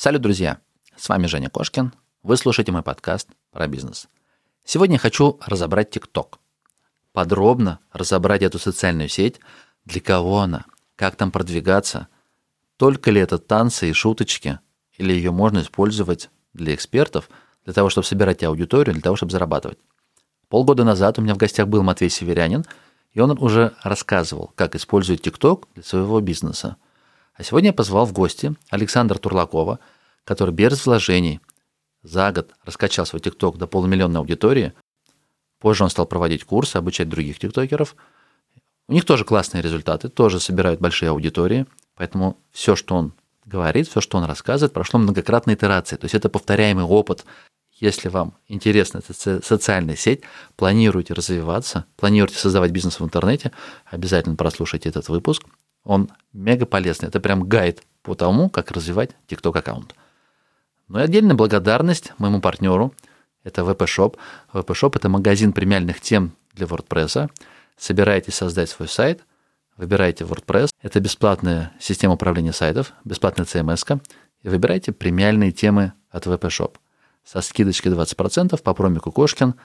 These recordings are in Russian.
Салют, друзья! С вами Женя Кошкин. Вы слушаете мой подкаст про бизнес. Сегодня я хочу разобрать TikTok. Подробно разобрать эту социальную сеть, для кого она, как там продвигаться, только ли это танцы и шуточки, или ее можно использовать для экспертов, для того, чтобы собирать аудиторию, для того, чтобы зарабатывать. Полгода назад у меня в гостях был Матвей Северянин, и он уже рассказывал, как использует TikTok для своего бизнеса – а сегодня я позвал в гости Александра Турлакова, который без вложений за год раскачал свой ТикТок до полумиллионной аудитории. Позже он стал проводить курсы, обучать других тиктокеров. У них тоже классные результаты, тоже собирают большие аудитории. Поэтому все, что он говорит, все, что он рассказывает, прошло многократные итерации. То есть это повторяемый опыт. Если вам интересна эта социальная сеть, планируете развиваться, планируете создавать бизнес в интернете, обязательно прослушайте этот выпуск. Он мега полезный. Это прям гайд по тому, как развивать TikTok аккаунт. Ну и отдельная благодарность моему партнеру. Это VP Shop. VP Shop – это магазин премиальных тем для WordPress. Собираетесь создать свой сайт, выбираете WordPress. Это бесплатная система управления сайтов, бесплатная CMS. И выбирайте премиальные темы от VP Shop со скидочкой 20% по промику Кошкин –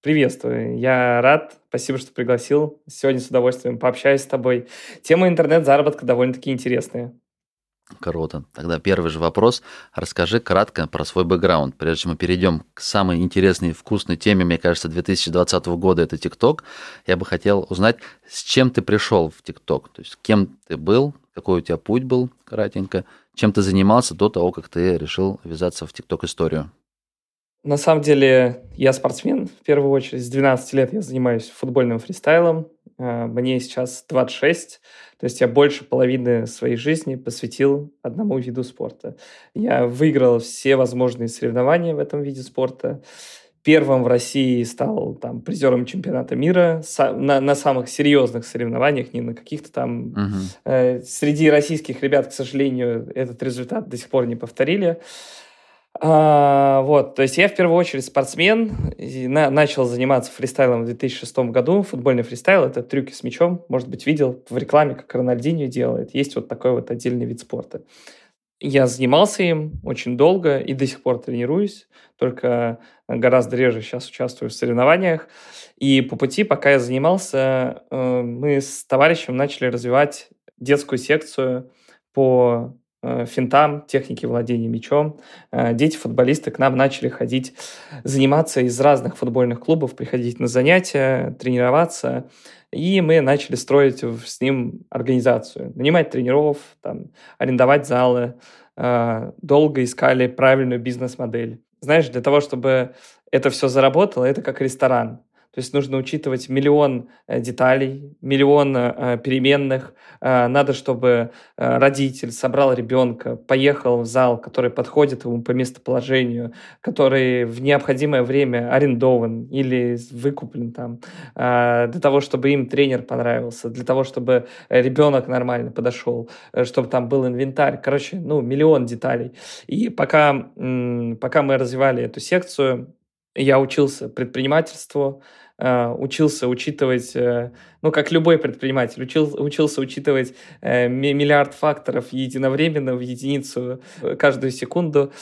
Приветствую, я рад, спасибо, что пригласил. Сегодня с удовольствием пообщаюсь с тобой. Тема интернет-заработка довольно-таки интересная. Круто. Тогда первый же вопрос. Расскажи кратко про свой бэкграунд. Прежде чем мы перейдем к самой интересной и вкусной теме, мне кажется, 2020 года, это ТикТок, я бы хотел узнать, с чем ты пришел в ТикТок? То есть кем ты был, какой у тебя путь был, кратенько, чем ты занимался до того, как ты решил ввязаться в ТикТок-историю? На самом деле я спортсмен, в первую очередь. С 12 лет я занимаюсь футбольным фристайлом. А, мне сейчас 26, то есть я больше половины своей жизни посвятил одному виду спорта. Я выиграл все возможные соревнования в этом виде спорта. Первым в России стал там призером чемпионата мира на, на самых серьезных соревнованиях, не на каких-то там. Э, среди российских ребят, к сожалению, этот результат до сих пор не повторили. А, вот, то есть я в первую очередь спортсмен, на, начал заниматься фристайлом в 2006 году. Футбольный фристайл – это трюки с мячом. Может быть, видел в рекламе, как Рональдинho делает. Есть вот такой вот отдельный вид спорта. Я занимался им очень долго и до сих пор тренируюсь, только гораздо реже сейчас участвую в соревнованиях. И по пути, пока я занимался, э, мы с товарищем начали развивать детскую секцию по финтам, техники владения мячом. Э, дети-футболисты к нам начали ходить, заниматься из разных футбольных клубов, приходить на занятия, тренироваться. И мы начали строить с ним организацию, нанимать тренеров, там, арендовать залы. Э, долго искали правильную бизнес-модель. Знаешь, для того, чтобы это все заработало, это как ресторан. То есть нужно учитывать миллион э, деталей, миллион э, переменных. Э, надо, чтобы родитель собрал ребенка, поехал в зал, который подходит ему по местоположению, который в необходимое время арендован или выкуплен там, для того, чтобы им тренер понравился, для того, чтобы ребенок нормально подошел, чтобы там был инвентарь. Короче, ну, миллион деталей. И пока, пока мы развивали эту секцию, я учился предпринимательству, э, учился учитывать, э, ну, как любой предприниматель, учил, учился учитывать э, миллиард факторов единовременно в единицу каждую секунду.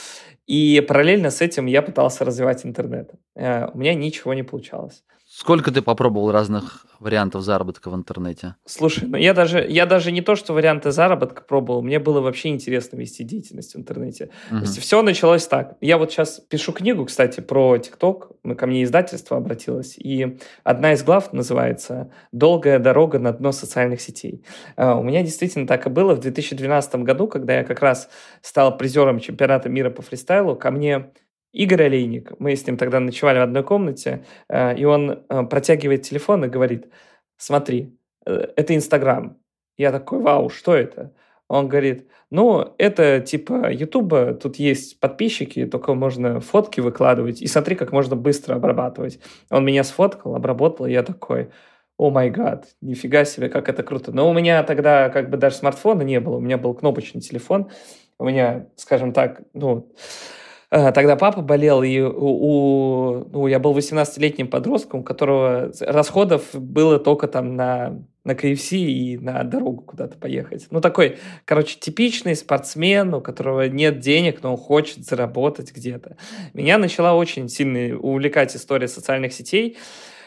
И параллельно с этим я пытался развивать интернет. У меня ничего не получалось. Сколько ты попробовал разных вариантов заработка в интернете? Слушай, ну я даже, я даже не то, что варианты заработка пробовал, мне было вообще интересно вести деятельность в интернете. Угу. То есть все началось так. Я вот сейчас пишу книгу, кстати, про ТикТок. Ко мне издательство обратилось, и одна из глав называется «Долгая дорога на дно социальных сетей». Uh, у меня действительно так и было. В 2012 году, когда я как раз стал призером чемпионата мира по фристайлу, ко мне Игорь Олейник, мы с ним тогда ночевали в одной комнате, э, и он э, протягивает телефон и говорит, смотри, э, это Инстаграм. Я такой, вау, что это? Он говорит, ну, это типа Ютуба, тут есть подписчики, только можно фотки выкладывать, и смотри, как можно быстро обрабатывать. Он меня сфоткал, обработал, и я такой, о май гад, нифига себе, как это круто. Но у меня тогда как бы даже смартфона не было, у меня был кнопочный телефон, у меня, скажем так, ну, Тогда папа болел, и у, у, ну, я был 18-летним подростком, у которого расходов было только там на, на KFC и на дорогу куда-то поехать. Ну, такой, короче, типичный спортсмен, у которого нет денег, но он хочет заработать где-то. Меня начала очень сильно увлекать история социальных сетей,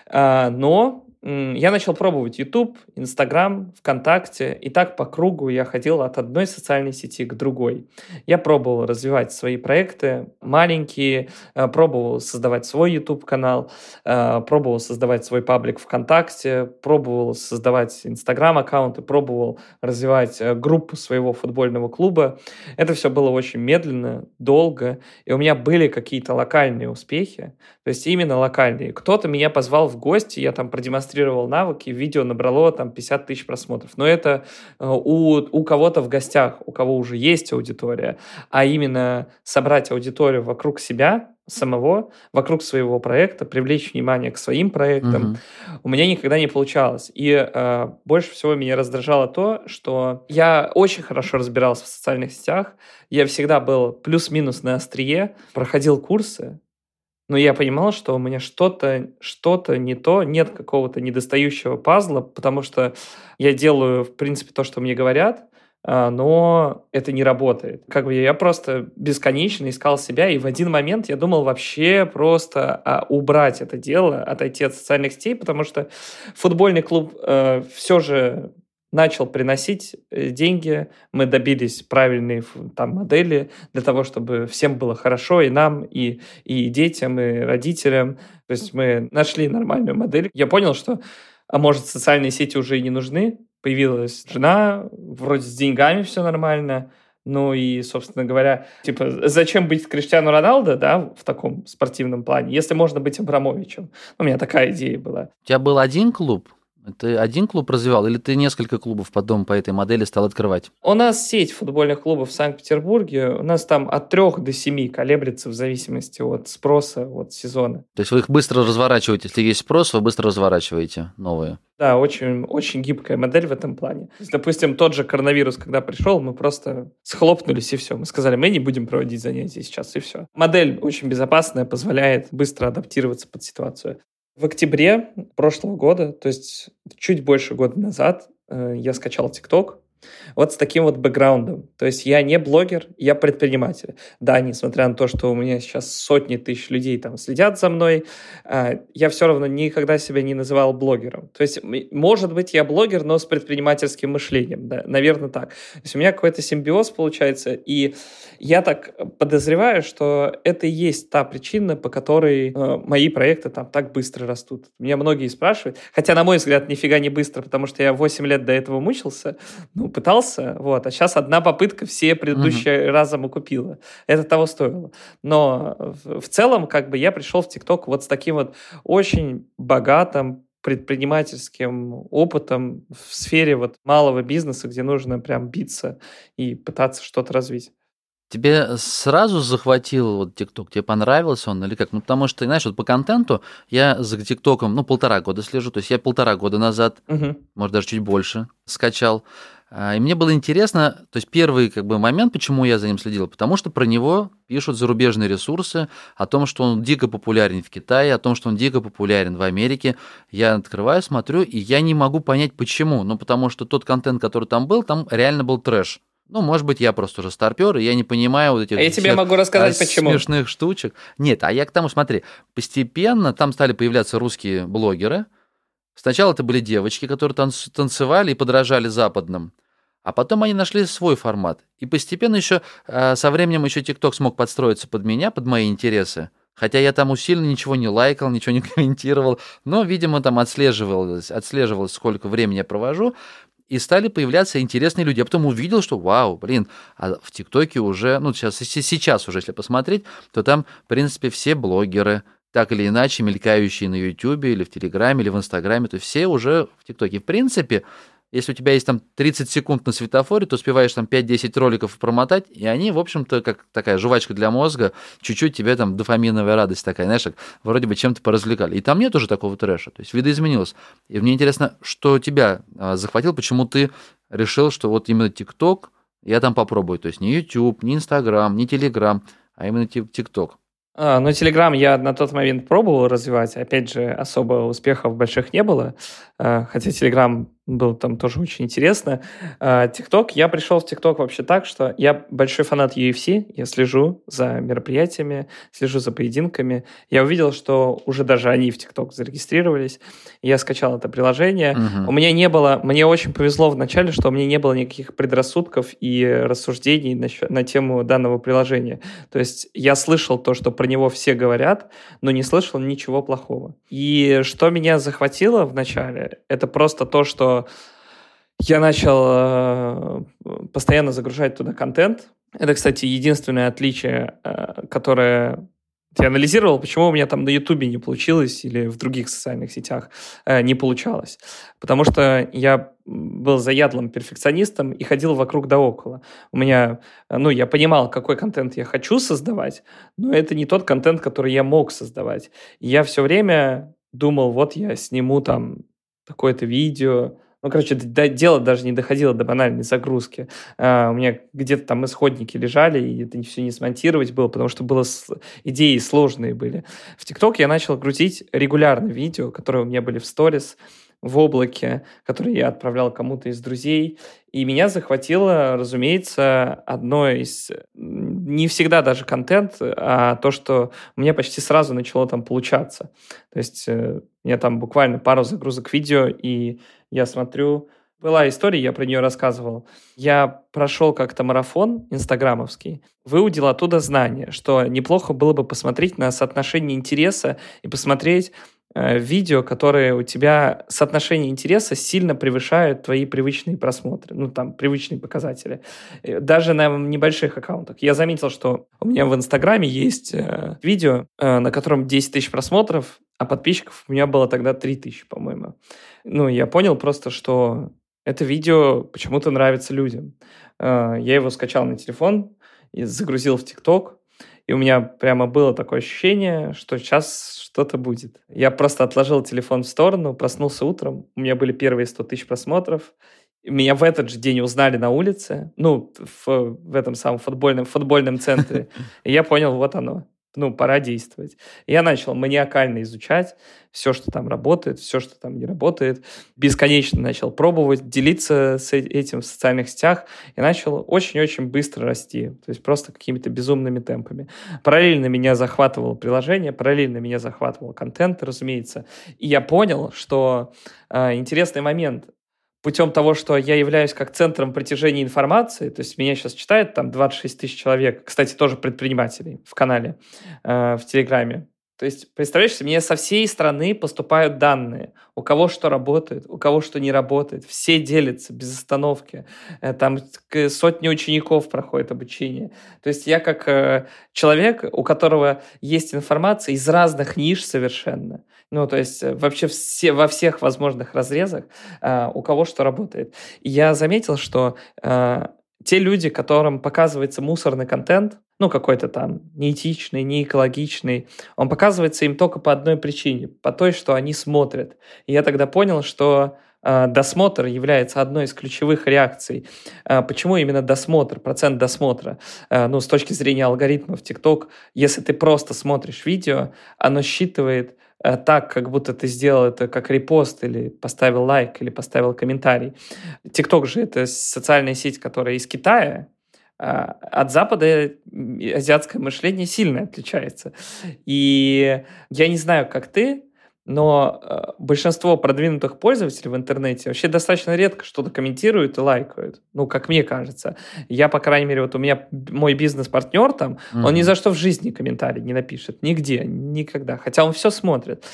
а, но я начал пробовать YouTube, Instagram, ВКонтакте, и так по кругу я ходил от одной социальной сети к другой. Я пробовал развивать свои проекты, маленькие, э, пробовал создавать свой YouTube-канал, э, пробовал создавать свой паблик ВКонтакте, пробовал создавать Instagram-аккаунты, пробовал развивать э, группу своего футбольного клуба. Это все было очень медленно, долго, и у меня были какие-то локальные успехи, то есть именно локальные. Кто-то меня позвал в гости, я там продемонстрировал демонстрировал навыки, видео набрало там 50 тысяч просмотров. Но это э, у, у кого-то в гостях, у кого уже есть аудитория, а именно собрать аудиторию вокруг себя, самого, вокруг своего проекта, привлечь внимание к своим проектам, угу. у меня никогда не получалось. И э, больше всего меня раздражало то, что я очень хорошо разбирался в социальных сетях, я всегда был плюс-минус на острие, проходил курсы, но я понимал, что у меня что-то что не то, нет какого-то недостающего пазла, потому что я делаю, в принципе, то, что мне говорят, а, но это не работает. Как бы я просто бесконечно искал себя, и в один момент я думал вообще просто а, убрать это дело, отойти от социальных сетей, потому что футбольный клуб э, все же начал приносить э, деньги, мы добились правильной там модели для того, чтобы всем было хорошо, и нам, и, и детям, и родителям. То есть мы нашли нормальную модель. Я понял, что, а может, социальные сети уже и не нужны. Появилась жена, вроде с деньгами все нормально, ну и, собственно говоря, типа, зачем быть Криштиану Роналдо, да, в таком спортивном плане, если можно быть Абрамовичем? У меня такая идея была. У тебя был один клуб? Ты один клуб развивал или ты несколько клубов потом по этой модели стал открывать? У нас сеть футбольных клубов в Санкт-Петербурге. У нас там от трех до семи колеблется в зависимости от спроса, от сезона. То есть вы их быстро разворачиваете? Если есть спрос, вы быстро разворачиваете новые? Да, очень, очень гибкая модель в этом плане. Допустим, тот же коронавирус, когда пришел, мы просто схлопнулись и все. Мы сказали, мы не будем проводить занятия сейчас, и все. Модель очень безопасная, позволяет быстро адаптироваться под ситуацию. В октябре прошлого года, то есть чуть больше года назад, э, я скачал TikTok, вот с таким вот бэкграундом. То есть я не блогер, я предприниматель. Да, несмотря на то, что у меня сейчас сотни тысяч людей там следят за мной, а, я все равно никогда себя не называл блогером. То есть, может быть, я блогер, но с предпринимательским мышлением. Да, наверное, так. То есть у меня какой-то симбиоз получается, и я так подозреваю, что это и есть та причина, по которой э, мои проекты там так быстро растут. Меня многие спрашивают, хотя, на мой взгляд, нифига не быстро, потому что я 8 лет до этого мучился, ну, пытался, вот, а сейчас одна попытка все предыдущие угу. разом окупила. Это того стоило. Но в, в целом, как бы, я пришел в ТикТок вот с таким вот очень богатым предпринимательским опытом в сфере вот малого бизнеса, где нужно прям биться и пытаться что-то развить. Тебе сразу захватил вот ТикТок? Тебе понравился он или как? Ну, потому что, знаешь, вот по контенту я за ТикТоком, ну, полтора года слежу. То есть я полтора года назад, угу. может, даже чуть больше скачал. А, и мне было интересно, то есть первый как бы момент, почему я за ним следил, потому что про него пишут зарубежные ресурсы, о том, что он дико популярен в Китае, о том, что он дико популярен в Америке. Я открываю, смотрю, и я не могу понять, почему. Ну, потому что тот контент, который там был, там реально был трэш. Ну, может быть, я просто уже старпер, и я не понимаю вот этих а я тебе могу рассказать, почему. смешных штучек. Нет, а я к тому, смотри, постепенно там стали появляться русские блогеры. Сначала это были девочки, которые танцевали и подражали западным. А потом они нашли свой формат. И постепенно еще э, со временем еще TikTok смог подстроиться под меня, под мои интересы. Хотя я там усиленно ничего не лайкал, ничего не комментировал, но, видимо, там отслеживалось, отслеживалось, сколько времени я провожу, и стали появляться интересные люди. Я потом увидел, что вау, блин, а в ТикТоке уже, ну, сейчас, сейчас уже, если посмотреть, то там, в принципе, все блогеры, так или иначе, мелькающие на Ютубе или в Телеграме или в Инстаграме, то все уже в ТикТоке. В принципе, если у тебя есть там 30 секунд на светофоре, то успеваешь там 5-10 роликов промотать, и они, в общем-то, как такая жвачка для мозга, чуть-чуть тебе там дофаминовая радость такая, знаешь, как вроде бы чем-то поразвлекали. И там нет уже такого трэша, то есть видоизменилось. И мне интересно, что тебя а, захватил, почему ты решил, что вот именно ТикТок я там попробую, то есть не YouTube, не Instagram, не Telegram, а именно ТикТок. А, ну, Telegram я на тот момент пробовал развивать. Опять же, особо успехов больших не было. А, хотя Telegram был там тоже очень интересно. ТикТок, я пришел в ТикТок вообще так, что я большой фанат UFC, я слежу за мероприятиями, слежу за поединками. Я увидел, что уже даже они в ТикТок зарегистрировались. Я скачал это приложение. Угу. У меня не было, мне очень повезло в начале, что у меня не было никаких предрассудков и рассуждений на, на тему данного приложения. То есть я слышал то, что про него все говорят, но не слышал ничего плохого. И что меня захватило в начале, это просто то, что я начал э, постоянно загружать туда контент. Это, кстати, единственное отличие, э, которое я анализировал, почему у меня там на Ютубе не получилось или в других социальных сетях э, не получалось. Потому что я был заядлым перфекционистом и ходил вокруг да около. У меня, ну, я понимал, какой контент я хочу создавать, но это не тот контент, который я мог создавать. Я все время думал, вот я сниму там такое-то видео, ну, короче, до, дело даже не доходило до банальной загрузки. А, у меня где-то там исходники лежали, и это все не смонтировать было, потому что было идеи сложные были. В ТикТок я начал грузить регулярно видео, которые у меня были в сторис, в облаке, которые я отправлял кому-то из друзей. И меня захватило, разумеется, одно из... Не всегда даже контент, а то, что у меня почти сразу начало там получаться. То есть э, у меня там буквально пару загрузок видео, и я смотрю... Была история, я про нее рассказывал. Я прошел как-то марафон инстаграмовский, выудил оттуда знание, что неплохо было бы посмотреть на соотношение интереса и посмотреть видео, которые у тебя соотношение интереса сильно превышают твои привычные просмотры, ну, там, привычные показатели. Э, даже на небольших аккаунтах. Я заметил, что у меня в Инстаграме есть э, видео, э, на котором 10 тысяч просмотров, а подписчиков у меня было тогда 3 тысячи, по-моему. Ну, я понял просто, что это видео почему-то нравится людям. А, я его скачал на телефон загрузил в ТикТок, и у меня прямо было такое ощущение, что сейчас что-то будет. Я просто отложил телефон в сторону, проснулся утром, у меня были первые 100 тысяч просмотров, меня в этот же день узнали на улице, ну, в, в этом самом футбольном, футбольном центре, и я понял, вот оно ну, пора действовать. Я начал маниакально изучать все, что там работает, все, что там не работает. Бесконечно начал пробовать, делиться с этим в социальных сетях и начал очень-очень быстро расти. То есть просто какими-то безумными темпами. Параллельно меня захватывало приложение, параллельно меня захватывал контент, разумеется. И я понял, что э, интересный момент путем того, что я являюсь как центром притяжения информации, то есть меня сейчас читает там 26 тысяч человек, кстати, тоже предпринимателей в канале, э, в Телеграме. То есть, представляешь, мне со всей страны поступают данные. У кого что работает, у кого что не работает. Все делятся без остановки. Э, там сотни учеников проходят обучение. То есть я как э, человек, у которого есть информация из разных ниш совершенно. Ну, то есть э, вообще все, во всех возможных разрезах, у кого что работает. Я заметил, что те люди, которым показывается мусорный контент, ну, какой-то там неэтичный, не экологичный, он показывается им только по одной причине, по той, что они смотрят. И я тогда понял, что э, досмотр является одной из ключевых реакций. Э, почему именно досмотр, процент досмотра? Э, ну, с точки зрения алгоритмов TikTok, если ты просто смотришь видео, оно считывает так, как будто ты сделал это как репост или поставил лайк или поставил комментарий. ТикТок же это социальная сеть, которая из Китая, а от Запада азиатское мышление сильно отличается. И я не знаю, как ты, но э, большинство продвинутых пользователей в интернете вообще достаточно редко что-то комментируют и лайкают. Ну, как мне кажется. Я, по крайней мере, вот у меня мой бизнес-партнер там, mm-hmm. он ни за что в жизни комментарий не напишет. Нигде, никогда. Хотя он все смотрит.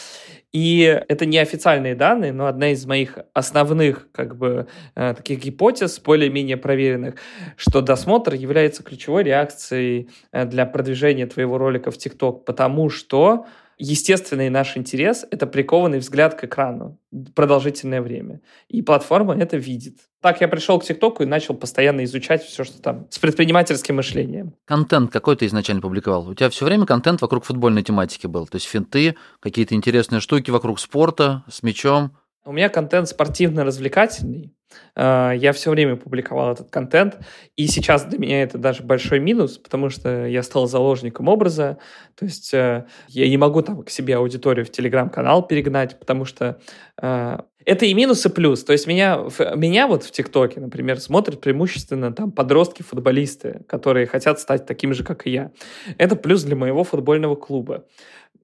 И это не официальные данные, но одна из моих основных как бы э, таких гипотез, более-менее проверенных, что досмотр является ключевой реакцией э, для продвижения твоего ролика в ТикТок, потому что естественный наш интерес — это прикованный взгляд к экрану продолжительное время. И платформа это видит. Так я пришел к ТикТоку и начал постоянно изучать все, что там с предпринимательским мышлением. Контент какой ты изначально публиковал? У тебя все время контент вокруг футбольной тематики был? То есть финты, какие-то интересные штуки вокруг спорта, с мячом? У меня контент спортивно-развлекательный. А, я все время публиковал этот контент, и сейчас для меня это даже большой минус, потому что я стал заложником образа, то есть э, я не могу там к себе аудиторию в Телеграм-канал перегнать, потому что э, это и минус, и плюс. То есть меня, меня вот в ТикТоке, например, смотрят преимущественно там подростки-футболисты, которые хотят стать такими же, как и я. Это плюс для моего футбольного клуба.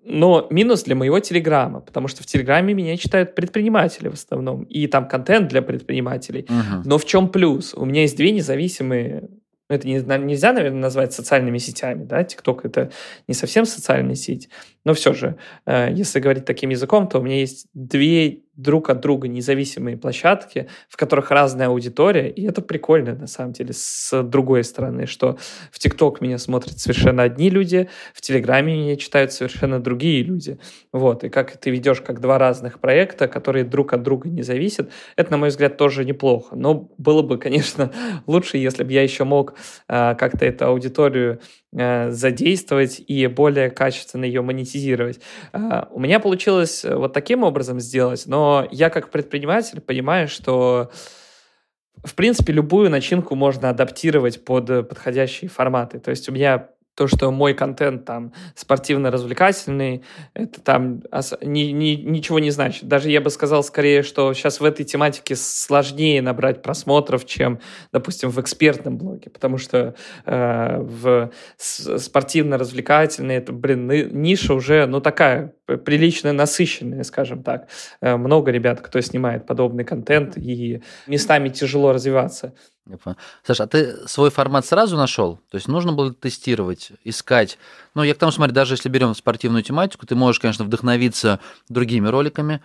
Но минус для моего Телеграма, потому что в Телеграме меня читают предприниматели в основном, и там контент для предпринимателей. Мгм. Но в чем плюс? У меня есть две независимые ну, это не, нельзя, наверное, назвать социальными сетями, да, ТикТок это не совсем социальная сеть, но все же, э, если говорить таким языком, то у меня есть две друг от друга независимые площадки, в которых разная аудитория, и это прикольно, на самом деле, с другой стороны, что в ТикТок меня смотрят совершенно одни люди, в Телеграме меня читают совершенно другие люди, вот, и как ты ведешь как два разных проекта, которые друг от друга не зависят, это, на мой взгляд, тоже неплохо, но было бы, конечно, лучше, если бы я еще мог э, как-то эту аудиторию задействовать и более качественно ее монетизировать. А, У меня получилось э, вот таким образом сделать, но я как предприниматель понимаю, что в принципе любую начинку можно адаптировать под э, подходящие форматы. То есть у меня то, что мой контент там спортивно-развлекательный, это там ни- ни- ничего не значит. Даже я бы сказал скорее, что сейчас в этой тематике сложнее набрать просмотров, чем, допустим, в экспертном блоге, потому что э, в с- спортивно-развлекательной это, блин, ниша уже, ну, такая прилично насыщенная, скажем так. Э, много ребят, кто снимает подобный контент, и местами тяжело развиваться. Саша, а ты свой формат сразу нашел? То есть нужно было тестировать, искать? Ну, я к тому смотрю, даже если берем спортивную тематику, ты можешь, конечно, вдохновиться другими роликами,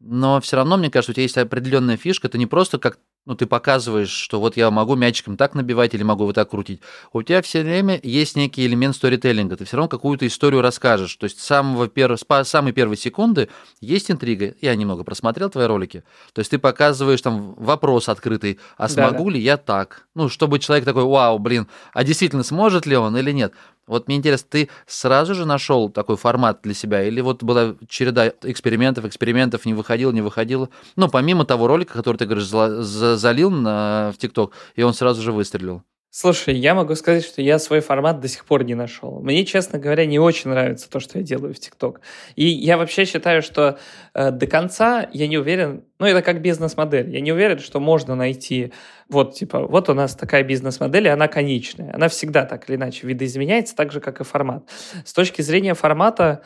но все равно, мне кажется, у тебя есть определенная фишка. Это не просто как ну, ты показываешь, что вот я могу мячиком так набивать или могу вот так крутить. У тебя все время есть некий элемент сторителлинга. Ты все равно какую-то историю расскажешь. То есть с самого первого, с самой первой секунды есть интрига. Я немного просмотрел твои ролики. То есть ты показываешь там вопрос открытый, а смогу ли я так? Ну, чтобы человек такой, вау, блин, а действительно сможет ли он или нет? Вот мне интересно, ты сразу же нашел такой формат для себя, или вот была череда экспериментов, экспериментов, не выходил, не выходило? Ну, помимо того ролика, который ты говоришь, зала- за- залил на, в ТикТок, и он сразу же выстрелил. Слушай, я могу сказать, что я свой формат до сих пор не нашел. Мне, честно говоря, не очень нравится то, что я делаю в ТикТок. И я вообще считаю, что э, до конца я не уверен, ну, это как бизнес-модель. Я не уверен, что можно найти, вот, типа, вот у нас такая бизнес-модель, и она конечная. Она всегда так или иначе видоизменяется, так же, как и формат. С точки зрения формата,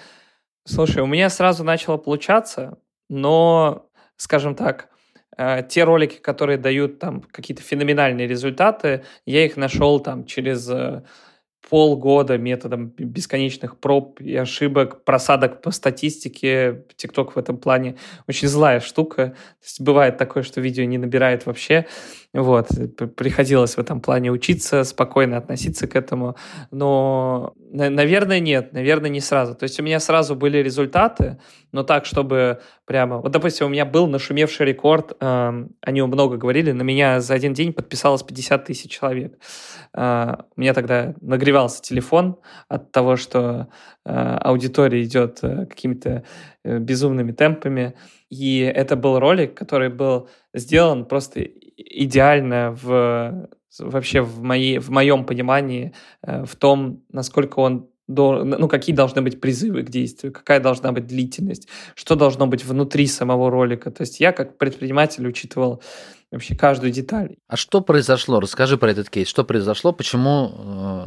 слушай, у меня сразу начало получаться, но, скажем так, те ролики, которые дают там какие-то феноменальные результаты, я их нашел там через э, полгода методом бесконечных проб и ошибок, просадок по статистике. ТикТок в этом плане очень злая штука. То есть бывает такое, что видео не набирает вообще. Вот. Приходилось в этом плане учиться, спокойно относиться к этому. Но, на- наверное, нет. Наверное, не сразу. То есть у меня сразу были результаты, но так, чтобы прямо... Вот, допустим, у меня был нашумевший рекорд, эм, о нем много говорили, на меня за один день подписалось 50 тысяч человек. Э, у меня тогда нагревался телефон от того, что э, аудитория идет э, какими-то э, безумными темпами. И это был ролик, который был сделан просто идеально в вообще в, моей, в моем понимании э, в том, насколько он ну, какие должны быть призывы к действию, какая должна быть длительность, что должно быть внутри самого ролика. То есть я как предприниматель учитывал вообще каждую деталь. А что произошло? Расскажи про этот кейс. Что произошло? Почему?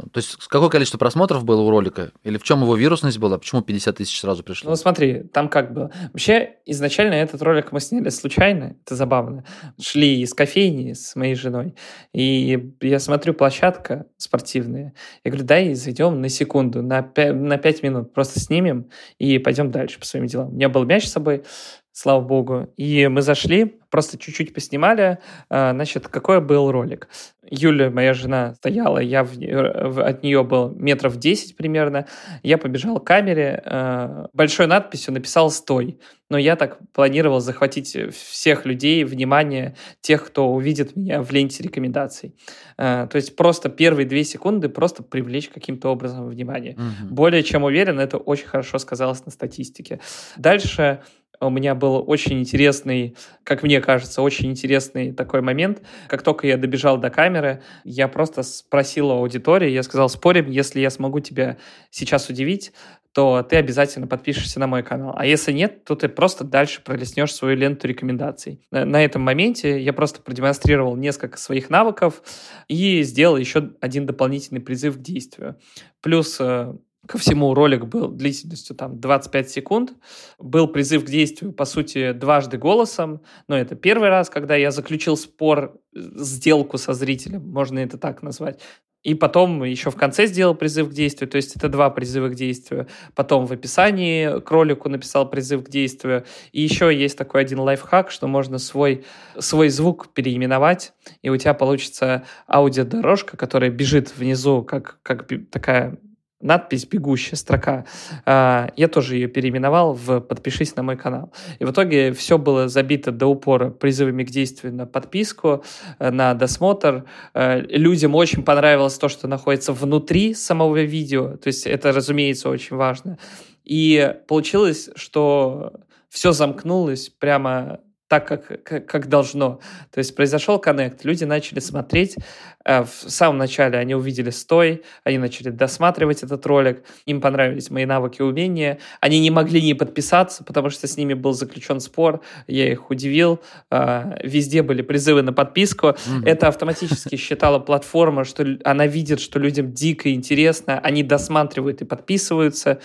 э, То есть какое количество просмотров было у ролика? Или в чем его вирусность была? Почему 50 тысяч сразу пришло? Ну, смотри, там как было. Вообще, изначально этот ролик мы сняли случайно, это забавно. Шли из кофейни с моей женой, и я смотрю, площадка спортивная. Я говорю, дай зайдем на секунду, на 5, на пять минут, просто снимем и пойдем дальше по своим делам. У меня был мяч с собой, слава богу. И мы зашли, просто чуть-чуть поснимали. А, значит, какой был ролик? Юля, моя жена, стояла, я в, в, от нее был метров 10 примерно. Я побежал к камере, э, большой надписью написал «Стой». Но я так планировал захватить всех людей, внимание тех, кто увидит меня в ленте рекомендаций. Э, то есть просто первые две секунды просто привлечь каким-то образом внимание. Угу. Более чем уверен, это очень хорошо сказалось на статистике. Дальше у меня был очень интересный, как мне кажется, очень интересный такой момент. Как только я добежал до камеры, я просто спросил у аудитории, я сказал, спорим, если я смогу тебя сейчас удивить, то ты обязательно подпишешься на мой канал. А если нет, то ты просто дальше пролистнешь свою ленту рекомендаций. На этом моменте я просто продемонстрировал несколько своих навыков и сделал еще один дополнительный призыв к действию. Плюс э, Ко всему ролик был длительностью там 25 секунд. Был призыв к действию, по сути, дважды голосом. Но это первый раз, когда я заключил спор, э, сделку со зрителем, можно это так назвать. И потом еще в конце сделал призыв к действию, то есть это два призыва к действию. Потом в описании к ролику написал призыв к действию. И еще есть такой один лайфхак, что можно свой, свой звук переименовать, и у тебя получится аудиодорожка, которая бежит внизу, как, как такая надпись «Бегущая строка». А, я тоже ее переименовал в «Подпишись на мой канал». И в итоге все было забито до упора призывами к действию на подписку, э, на досмотр. Э, людям очень понравилось то, что находится внутри самого видео. То есть это, разумеется, очень важно. И получилось, что все замкнулось прямо так, как, как, как должно. То есть произошел коннект, люди начали смотреть. Э, в самом начале они увидели стой, они начали досматривать этот ролик, им понравились мои навыки и умения. Они не могли не подписаться, потому что с ними был заключен спор, я их удивил. Э, везде были призывы на подписку. Mm-hmm. Это автоматически считала платформа, что она видит, что людям дико интересно, они досматривают и подписываются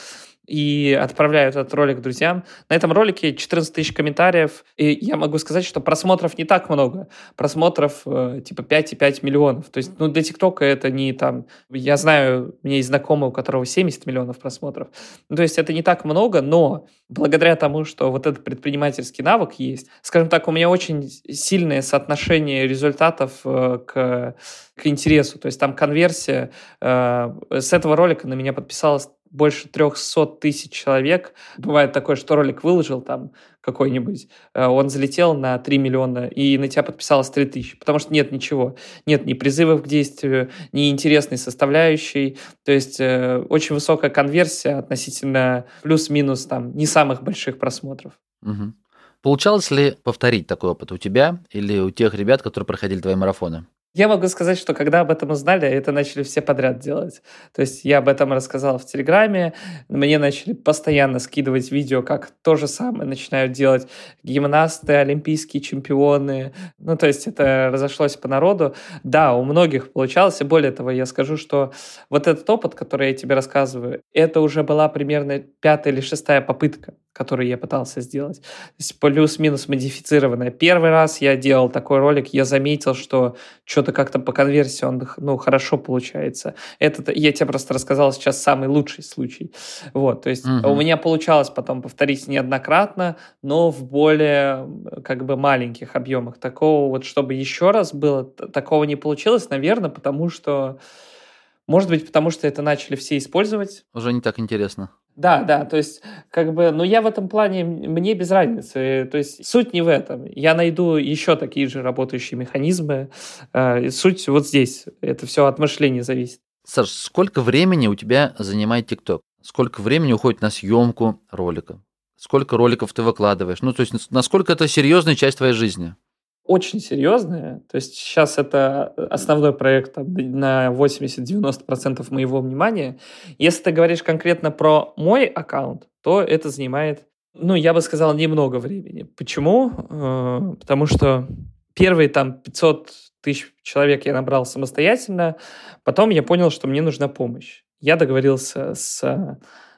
и отправляю этот ролик друзьям. На этом ролике 14 тысяч комментариев, и я могу сказать, что просмотров не так много. Просмотров э, типа 5,5 миллионов. То есть, ну, для ТикТока это не там... Я знаю, меня есть знакомый, у которого 70 миллионов просмотров. Ну, то есть, это не так много, но благодаря тому, что вот этот предпринимательский навык есть, скажем так, у меня очень сильное соотношение результатов э, к, к интересу. То есть, там конверсия. Э, с этого ролика на меня подписалось больше 300 тысяч человек. Бывает такое, что ролик выложил там какой-нибудь, э, он залетел на 3 миллиона, и на тебя подписалось 3 тысячи, потому что нет ничего. Нет ни призывов к действию, ни интересной составляющей. То есть э, очень высокая конверсия относительно плюс-минус там не самых больших просмотров. Угу. Получалось ли повторить такой опыт у тебя или у тех ребят, которые проходили твои марафоны? Я могу сказать, что когда об этом узнали, это начали все подряд делать. То есть я об этом рассказал в Телеграме, мне начали постоянно скидывать видео, как то же самое начинают делать гимнасты, олимпийские чемпионы. Ну, то есть это разошлось по народу. Да, у многих получалось, и более того, я скажу, что вот этот опыт, который я тебе рассказываю, это уже была примерно пятая или шестая попытка который я пытался сделать. Плюс-минус модифицированная. Первый раз я делал такой ролик, я заметил, что что-то как-то по конверсии он ну, хорошо получается. Это я тебе просто рассказал сейчас самый лучший случай. Вот, то есть угу. у меня получалось потом повторить неоднократно, но в более как бы маленьких объемах. Такого вот, чтобы еще раз было, такого не получилось, наверное, потому что может быть, потому что это начали все использовать. Уже не так интересно. Да, да, то есть, как бы, ну, я в этом плане, мне без разницы, то есть, суть не в этом. Я найду еще такие же работающие механизмы. Э, суть вот здесь. Это все от мышления зависит. Саш, сколько времени у тебя занимает ТикТок? Сколько времени уходит на съемку ролика? Сколько роликов ты выкладываешь? Ну, то есть, насколько это серьезная часть твоей жизни? Очень серьезные. То есть сейчас это основной проект на 80-90% моего внимания. Если ты говоришь конкретно про мой аккаунт, то это занимает, ну, я бы сказал, немного времени. Почему? Э, потому что первые там 500 тысяч человек я набрал самостоятельно, потом я понял, что мне нужна помощь. Я договорился с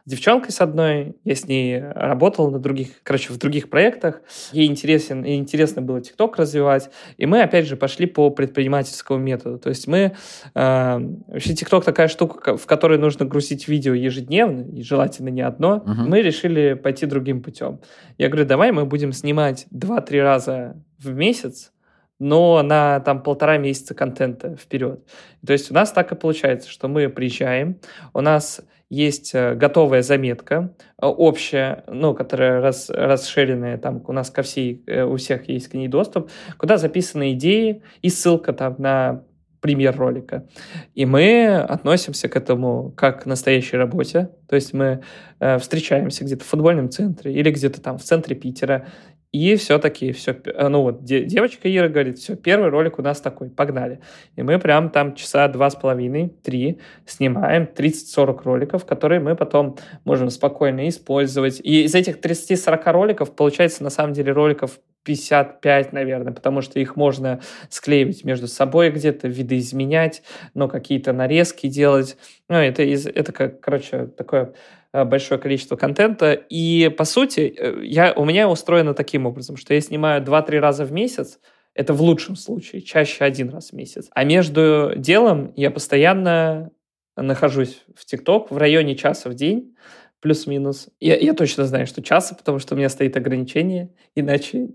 девчонкой с одной, я с ней работал на других, короче, в других проектах. Ей интересен, и интересно было ТикТок развивать. И мы, опять же, пошли по предпринимательскому методу. То есть мы... Э, вообще ТикТок такая штука, в которой нужно грузить видео ежедневно, и желательно не одно. Uh-huh. Мы решили пойти другим путем. Я говорю, давай мы будем снимать 2-3 раза в месяц, но на там полтора месяца контента вперед. То есть у нас так и получается, что мы приезжаем, у нас есть э, готовая заметка э, общая, ну, которая рас, расширенная, там у нас ко всей, э, у всех есть к ней доступ, куда записаны идеи и ссылка там на пример ролика. И мы относимся к этому как к настоящей работе. То есть мы э, встречаемся где-то в футбольном центре или где-то там в центре Питера и все-таки все, ну вот девочка Ира говорит, все, первый ролик у нас такой, погнали. И мы прям там часа два с половиной, три снимаем 30-40 роликов, которые мы потом можем спокойно использовать. И из этих 30-40 роликов получается на самом деле роликов 55, наверное, потому что их можно склеивать между собой где-то, видоизменять, но какие-то нарезки делать. Ну, это, из, это как, короче, такое Э, большое количество контента. И, по сути, э, я, у меня устроено таким образом, что я снимаю 2-3 раза в месяц, это в лучшем случае, чаще один раз в месяц. А между делом я постоянно нахожусь в ТикТок в районе часа в день, плюс-минус. Я, я точно знаю, что часа, потому что у меня стоит ограничение, иначе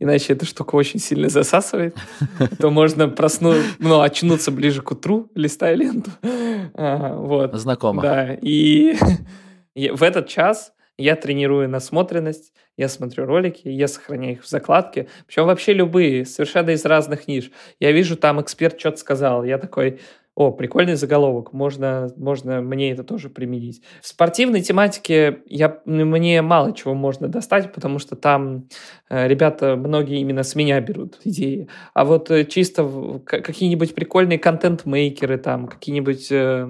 Иначе эта штука очень сильно засасывает. То можно проснуться, ну, очнуться ближе к утру, листая ленту. Вот. Знакомо. Да, и в этот час я тренирую насмотренность, я смотрю ролики, я сохраняю их в закладке. Причем вообще любые, совершенно из разных ниш. Я вижу, там эксперт что-то сказал. Я такой, о, прикольный заголовок, можно, можно мне это тоже применить. В спортивной тематике я, мне мало чего можно достать, потому что там э, ребята, многие именно с меня берут идеи. А вот э, чисто какие-нибудь прикольные контент-мейкеры, там, какие-нибудь... Э,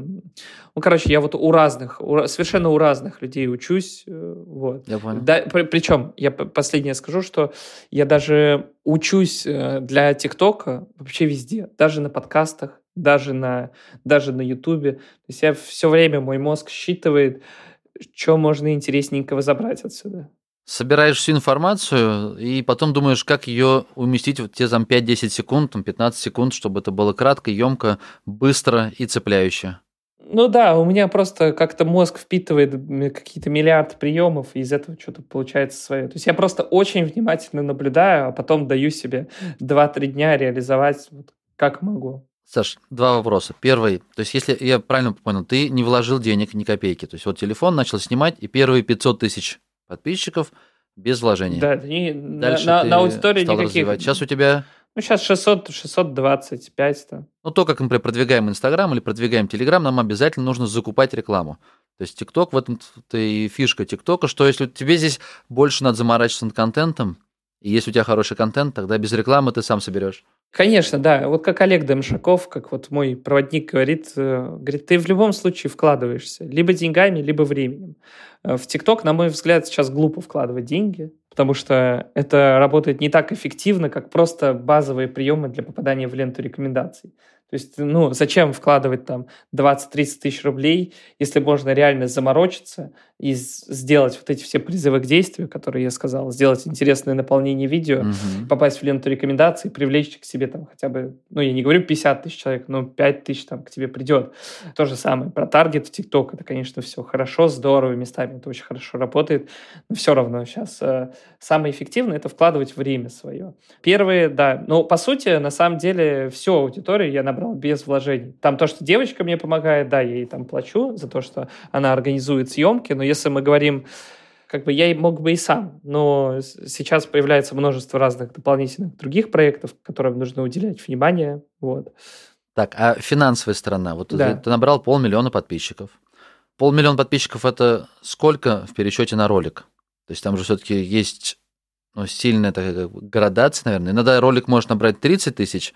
ну, короче, я вот у разных, у, совершенно у разных людей учусь. Э, вот. Я понял. Да, при, причем, я последнее скажу, что я даже учусь э, для ТикТока вообще везде, даже на подкастах, даже на, даже на Ютубе. То есть я все время, мой мозг считывает, что можно интересненького забрать отсюда. Собираешь всю информацию и потом думаешь, как ее уместить в те там 5-10 секунд, там 15 секунд, чтобы это было кратко, емко, быстро и цепляюще. Ну да, у меня просто как-то мозг впитывает какие-то миллиард приемов, и из этого что-то получается свое. То есть я просто очень внимательно наблюдаю, а потом даю себе 2-3 дня реализовать вот как могу. Саш, два вопроса. Первый, то есть если я правильно понял, ты не вложил денег ни копейки. То есть вот телефон начал снимать, и первые 500 тысяч подписчиков без вложений. Да, и Дальше на, на аудитории стал никаких... развивать. Сейчас у тебя... Ну, сейчас 600, 625 там. Ну, то, как, например, продвигаем Инстаграм или продвигаем Телеграм, нам обязательно нужно закупать рекламу. То есть ТикТок, в этом и фишка ТикТока, что если тебе здесь больше надо заморачиваться над контентом, и если у тебя хороший контент, тогда без рекламы ты сам соберешь. Конечно, да. Вот как Олег Демшаков, как вот мой проводник говорит, э, говорит, ты в любом случае вкладываешься либо деньгами, либо временем. Э, в ТикТок, на мой взгляд, сейчас глупо вкладывать деньги, потому что это работает не так эффективно, как просто базовые приемы для попадания в ленту рекомендаций. То есть, ну, зачем вкладывать там 20-30 тысяч рублей, если можно реально заморочиться и сделать вот эти все призывы к действию, которые я сказал, сделать интересное наполнение видео, угу. попасть в ленту рекомендаций, привлечь к себе там хотя бы, ну, я не говорю 50 тысяч человек, но 5 тысяч там к тебе придет. То же самое про таргет в ТикТок. Это, конечно, все хорошо, здорово, местами это очень хорошо работает, но все равно сейчас э, самое эффективное это вкладывать время свое. Первые, да, но по сути, на самом деле, всю аудиторию я набрал набрал без вложений. Там то, что девочка мне помогает, да, я ей там плачу за то, что она организует съемки, но если мы говорим как бы я мог бы и сам, но сейчас появляется множество разных дополнительных других проектов, которым нужно уделять внимание. Вот. Так, а финансовая сторона? Вот да. ты набрал полмиллиона подписчиков. Полмиллиона подписчиков это сколько в пересчете на ролик? То есть там же все-таки есть ну, сильная такая градация, наверное. Иногда ролик может набрать 30 тысяч,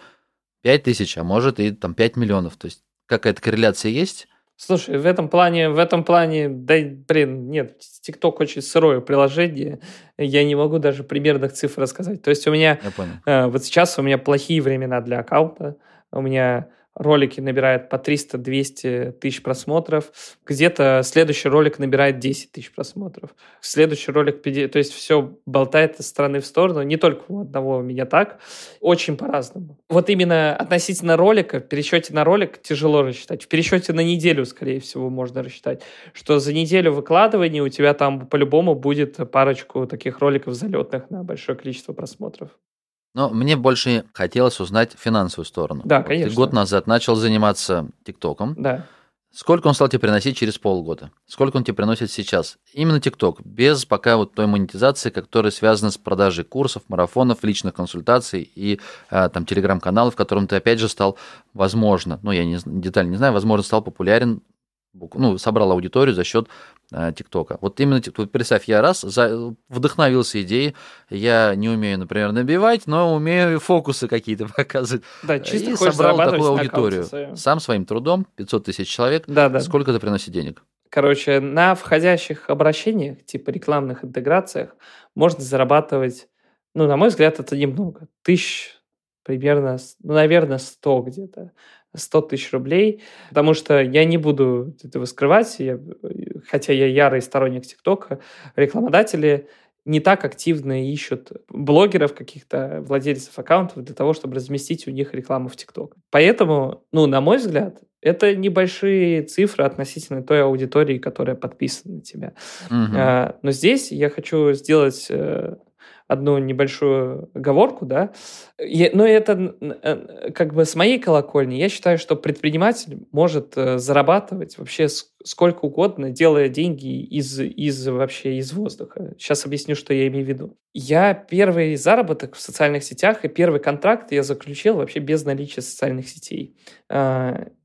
5 тысяч, а может и там 5 миллионов. То есть какая-то корреляция есть? Слушай, в этом плане, в этом плане, да, блин, нет, TikTok очень сырое приложение, я не могу даже примерных цифр рассказать. То есть у меня, э, вот сейчас у меня плохие времена для аккаунта, у меня ролики набирают по 300-200 тысяч просмотров, где-то следующий ролик набирает 10 тысяч просмотров, следующий ролик, то есть все болтает из стороны в сторону, не только у одного у меня так, очень по-разному. Вот именно относительно ролика, в пересчете на ролик тяжело рассчитать, в пересчете на неделю, скорее всего, можно рассчитать, что за неделю выкладывания у тебя там по-любому будет парочку таких роликов залетных на большое количество просмотров. Но мне больше хотелось узнать финансовую сторону. Да, конечно. Ты год назад начал заниматься ТикТоком. Да. Сколько он стал тебе приносить через полгода? Сколько он тебе приносит сейчас? Именно ТикТок, без пока вот той монетизации, которая связана с продажей курсов, марафонов, личных консультаций и а, там телеграм-каналов, в котором ты опять же стал, возможно, ну я не, детально не знаю, возможно, стал популярен ну, собрал аудиторию за счет э, ТикТока. Вот именно, вот представь, я раз за, вдохновился идеей, я не умею, например, набивать, но умею фокусы какие-то показывать. Да, чисто и собрал такую аудиторию. Сам своим трудом, 500 тысяч человек. Да, да. Сколько это приносит денег? Короче, на входящих обращениях, типа рекламных интеграциях, можно зарабатывать, ну, на мой взгляд, это немного. Тысяч примерно, ну, наверное, 100 где-то. 100 тысяч рублей, потому что я не буду этого скрывать, я, хотя я ярый сторонник ТикТока, рекламодатели не так активно ищут блогеров, каких-то владельцев аккаунтов для того, чтобы разместить у них рекламу в ТикТок. Поэтому, ну, на мой взгляд, это небольшие цифры относительно той аудитории, которая подписана на тебя. Угу. Но здесь я хочу сделать э, одну небольшую оговорку, да, я, но это э, как бы с моей колокольни. Я считаю, что предприниматель может э, зарабатывать вообще сколько угодно, делая деньги из, из вообще из воздуха. Сейчас объясню, что я имею в виду. Я первый заработок в социальных сетях и первый контракт я заключил вообще без наличия социальных сетей.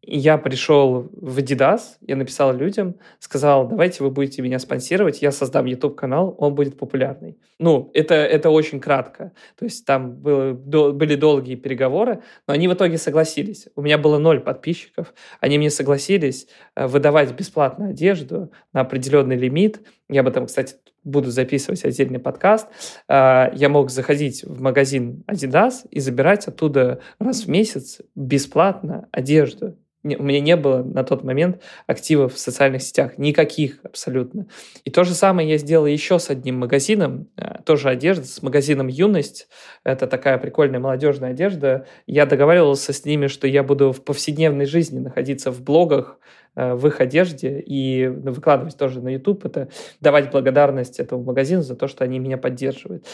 А, я пришел в Adidas, я написал людям, сказал, давайте вы будете меня спонсировать, я создам YouTube-канал, он будет популярный. Ну, это, это очень кратко. То есть там было, до, были долгие переговоры, но они в итоге согласились. У меня было ноль подписчиков, они мне согласились э, выдавать бесплатно одежду на определенный лимит. Я об этом, кстати, буду записывать отдельный подкаст. Э, я мог заходить в магазин Adidas и забирать оттуда раз в месяц бесплатно одежду у меня не было на тот момент активов в социальных сетях, никаких абсолютно. И то же самое я сделал еще с одним магазином, э, тоже одежда, с магазином «Юность». Это такая прикольная молодежная одежда. Я договаривался с ними, что я буду в повседневной жизни находиться в блогах, э, в их одежде и выкладывать тоже на YouTube, это давать благодарность этому магазину за то, что они меня поддерживают.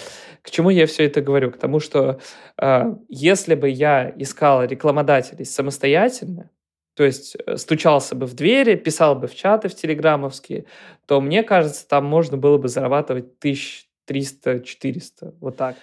К чему я все это говорю? К тому, что э, если бы я искал рекламодателей самостоятельно, то есть э, стучался бы в двери, писал бы в чаты в телеграммовские, то мне кажется, там можно было бы зарабатывать тысяч триста, четыреста, вот так.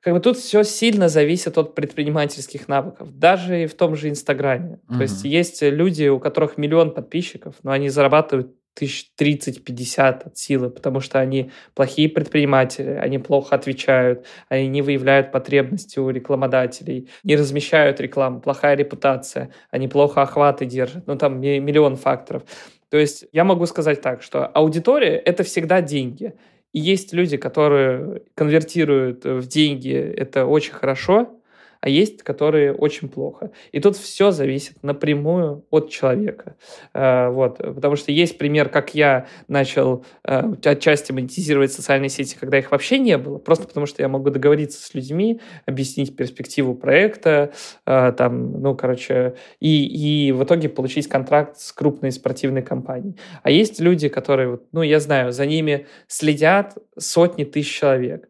Как бы тут все сильно зависит от предпринимательских навыков, даже и в том же Инстаграме. Mm-hmm. То есть есть люди, у которых миллион подписчиков, но они зарабатывают тысяч 30-50 от силы, потому что они плохие предприниматели, они плохо отвечают, они не выявляют потребности у рекламодателей, не размещают рекламу, плохая репутация, они плохо охваты держат, ну там миллион факторов. То есть я могу сказать так, что аудитория — это всегда деньги. И есть люди, которые конвертируют в деньги, это очень хорошо, а есть, которые очень плохо. И тут все зависит напрямую от человека. Э, вот. Потому что есть пример, как я начал э, отчасти монетизировать социальные сети, когда их вообще не было, просто потому что я могу договориться с людьми, объяснить перспективу проекта, э, там, ну, короче, и, и в итоге получить контракт с крупной спортивной компанией. А есть люди, которые, ну, я знаю, за ними следят сотни тысяч человек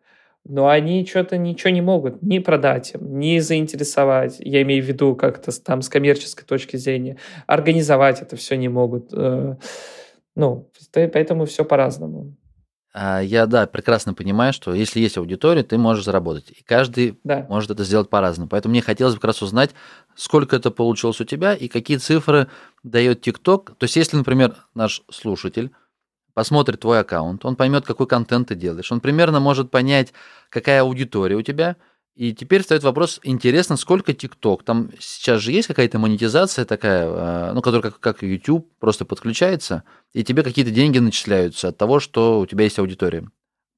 но они что-то ничего не могут ни продать им, ни заинтересовать, я имею в виду как-то там с коммерческой точки зрения, организовать это все не могут. Э, ну, поэтому все по-разному. А, я, да, прекрасно понимаю, что если есть аудитория, ты можешь заработать. И каждый да. может это сделать по-разному. Поэтому мне хотелось бы как раз узнать, сколько это получилось у тебя и какие цифры дает ТикТок. То есть, если, например, наш слушатель посмотрит твой аккаунт, он поймет, какой контент ты делаешь, он примерно может понять, какая аудитория у тебя. И теперь встает вопрос, интересно, сколько ТикТок? Там сейчас же есть какая-то монетизация такая, а, ну, которая как, как YouTube просто подключается, и тебе какие-то деньги начисляются от того, что у тебя есть аудитория.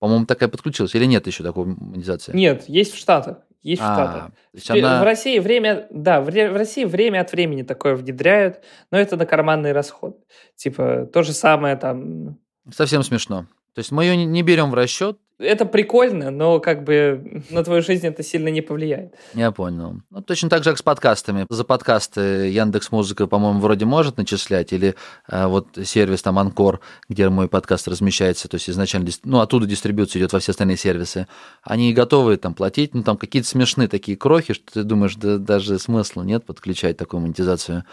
По-моему, такая подключилась. Или нет еще такой монетизации? Нет, есть в Штатах. есть в А, Штатах. В она- в России время, да, в, в России время от времени такое внедряют, но это на карманный расход. Типа то же самое там. Совсем смешно. То есть мы ее не- берем в расчет, Это прикольно, но как бы на твою жизнь это сильно не повлияет. Я понял. Ну, точно так же, как с подкастами. За подкасты Яндекс Музыка, по-моему, вроде может начислять, или э, вот сервис там Анкор, где мой подкаст размещается, то есть изначально, ну, оттуда дистрибьюция идет во все остальные сервисы. Они готовы там платить, ну, там какие-то смешные такие крохи, что ты думаешь, да, даже смысла нет подключать такую монетизацию.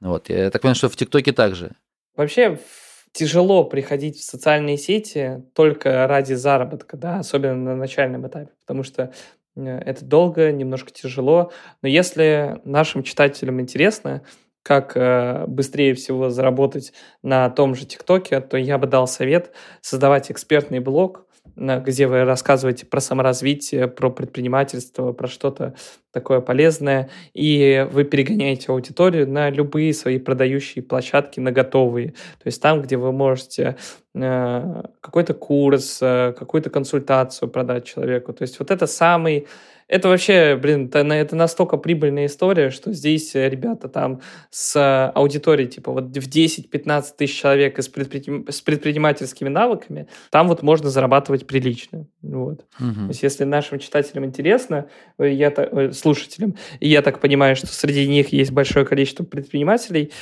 Вот. Я так понимаю, что в ТикТоке также. Вообще в- тяжело приходить в социальные сети только ради заработка, да, особенно на начальном этапе, потому что э, это долго, немножко тяжело. Но если нашим читателям интересно, как э, быстрее всего заработать на том же ТикТоке, то я бы дал совет создавать экспертный блог, где вы рассказываете про саморазвитие, про предпринимательство, про что-то такое полезное, и вы перегоняете аудиторию на любые свои продающие площадки, на готовые. То есть там, где вы можете э, какой-то курс, э, какую-то консультацию продать человеку. То есть вот это самый... Это вообще, блин, это, это настолько прибыльная история, что здесь э, ребята там с э, аудиторией, типа вот в 10-15 тысяч человек и с, предприним- с предпринимательскими навыками, там вот можно зарабатывать прилично. Вот. То Мгм. есть, если нашим читателям интересно, э, я та- э, слушателям, я так понимаю, что среди них есть большое количество предпринимателей,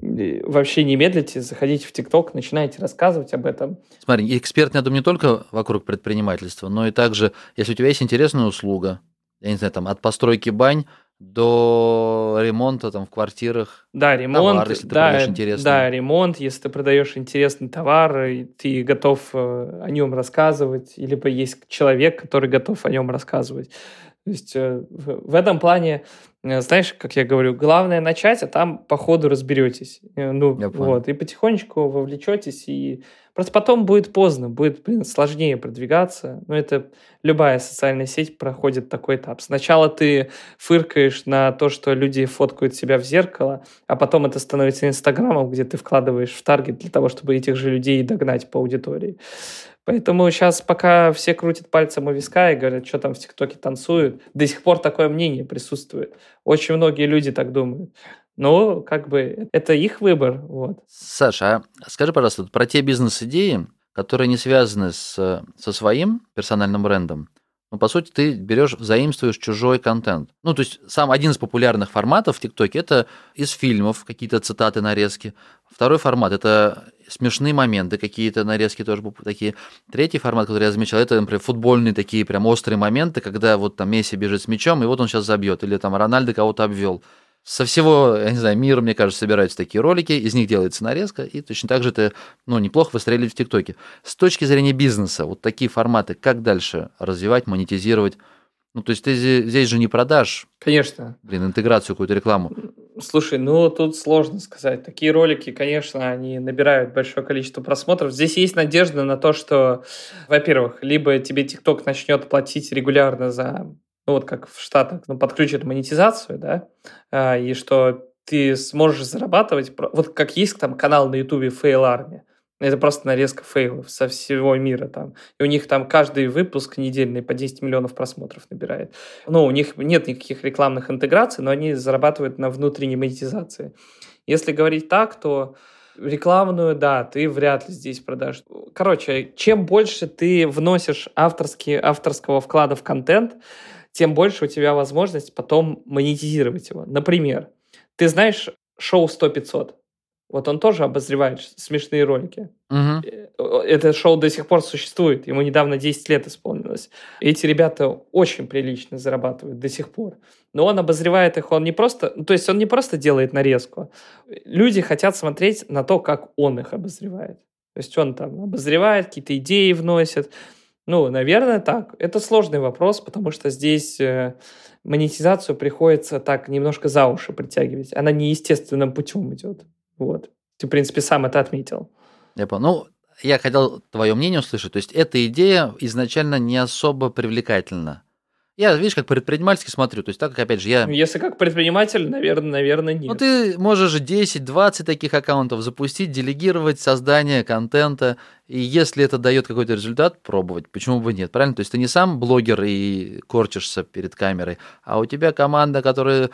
вообще не медлите, заходите в ТикТок, начинайте рассказывать об этом. Смотри, эксперт, я думаю, не только вокруг предпринимательства, но и также, если у тебя есть интересная услуга, я не знаю, там, от постройки бань до ремонта там в квартирах. Да, ремонт, Товар, если ты да, продаешь интересный. да, ремонт, если ты продаешь интересный товар, и ты готов э, о нем рассказывать, либо есть человек, который готов о нем рассказывать. То есть э, в, этом плане, знаешь, как я говорю, главное начать, а там по ходу разберетесь. Э, Ну, Я понял. вот, и потихонечку вовлечетесь, и просто потом будет поздно, будет, блин, сложнее продвигаться. Но это любая социальная сеть проходит такой этап. Сначала ты фыркаешь на то, что люди фоткают себя в зеркало, а потом это становится Инстаграмом, где ты вкладываешь в таргет для того, чтобы этих же людей догнать по аудитории. Поэтому сейчас, пока все крутят пальцем у виска и говорят, что там в ТикТоке танцуют, до сих пор такое мнение присутствует. Очень многие люди так думают. Но, как бы, это их выбор. Вот. Саша, а скажи, пожалуйста, про те бизнес-идеи, которые не связаны с, со своим персональным брендом, ну, по сути, ты берешь, заимствуешь чужой контент. Ну, то есть, сам один из популярных форматов в ТикТоке – это из фильмов какие-то цитаты, нарезки. Второй формат – это смешные моменты, какие-то нарезки тоже такие. Третий формат, который я замечал, это, например, футбольные такие прям острые моменты, когда вот там Месси бежит с мячом, и вот он сейчас забьет, или там Рональдо кого-то обвел. Со всего, я не знаю, мира, мне кажется, собираются такие ролики, из них делается нарезка, и точно так же это, ну, неплохо выстреливает в ТикТоке. С точки зрения бизнеса, вот такие форматы, как дальше развивать, монетизировать? Ну, то есть ты здесь же не продашь, Конечно. блин, интеграцию какую-то рекламу. Слушай, ну тут сложно сказать. Такие ролики, конечно, они набирают большое количество просмотров. Здесь есть надежда на то, что, во-первых, либо тебе ТикТок начнет платить регулярно за, ну вот как в Штатах, ну, подключит монетизацию, да, а, и что ты сможешь зарабатывать, вот как есть там канал на Ютубе Fail Army, это просто нарезка фейлов со всего мира там. И у них там каждый выпуск недельный по 10 миллионов просмотров набирает. Ну, у них нет никаких рекламных интеграций, но они зарабатывают на внутренней монетизации. Если говорить так, то рекламную, да, ты вряд ли здесь продашь. Короче, чем больше ты вносишь авторские, авторского вклада в контент, тем больше у тебя возможность потом монетизировать его. Например, ты знаешь шоу 100-500? Вот он тоже обозревает смешные ролики. Э, Это шоу до сих пор существует. Ему недавно 10 лет исполнилось. Эти ребята очень прилично зарабатывают до сих пор. Но он обозревает их, он не просто... ну, То есть он не просто делает нарезку. Люди хотят смотреть на то, как он их обозревает. То есть он там обозревает, какие-то идеи вносит. Ну, наверное, так. Это сложный вопрос, потому что здесь э, монетизацию приходится так немножко за уши притягивать. Она неестественным путем идет. Вот. Ты, в принципе, сам это отметил. Я понял. Ну, я хотел твое мнение услышать. То есть эта идея изначально не особо привлекательна. Я, видишь, как предпринимательски смотрю. То есть, так как, опять же, я... Если как предприниматель, наверное, наверное, нет. Ну, ты можешь 10-20 таких аккаунтов запустить, делегировать создание контента, и если это дает какой-то результат, пробовать. Почему бы нет, правильно? То есть, ты не сам блогер и корчишься перед камерой, а у тебя команда, которая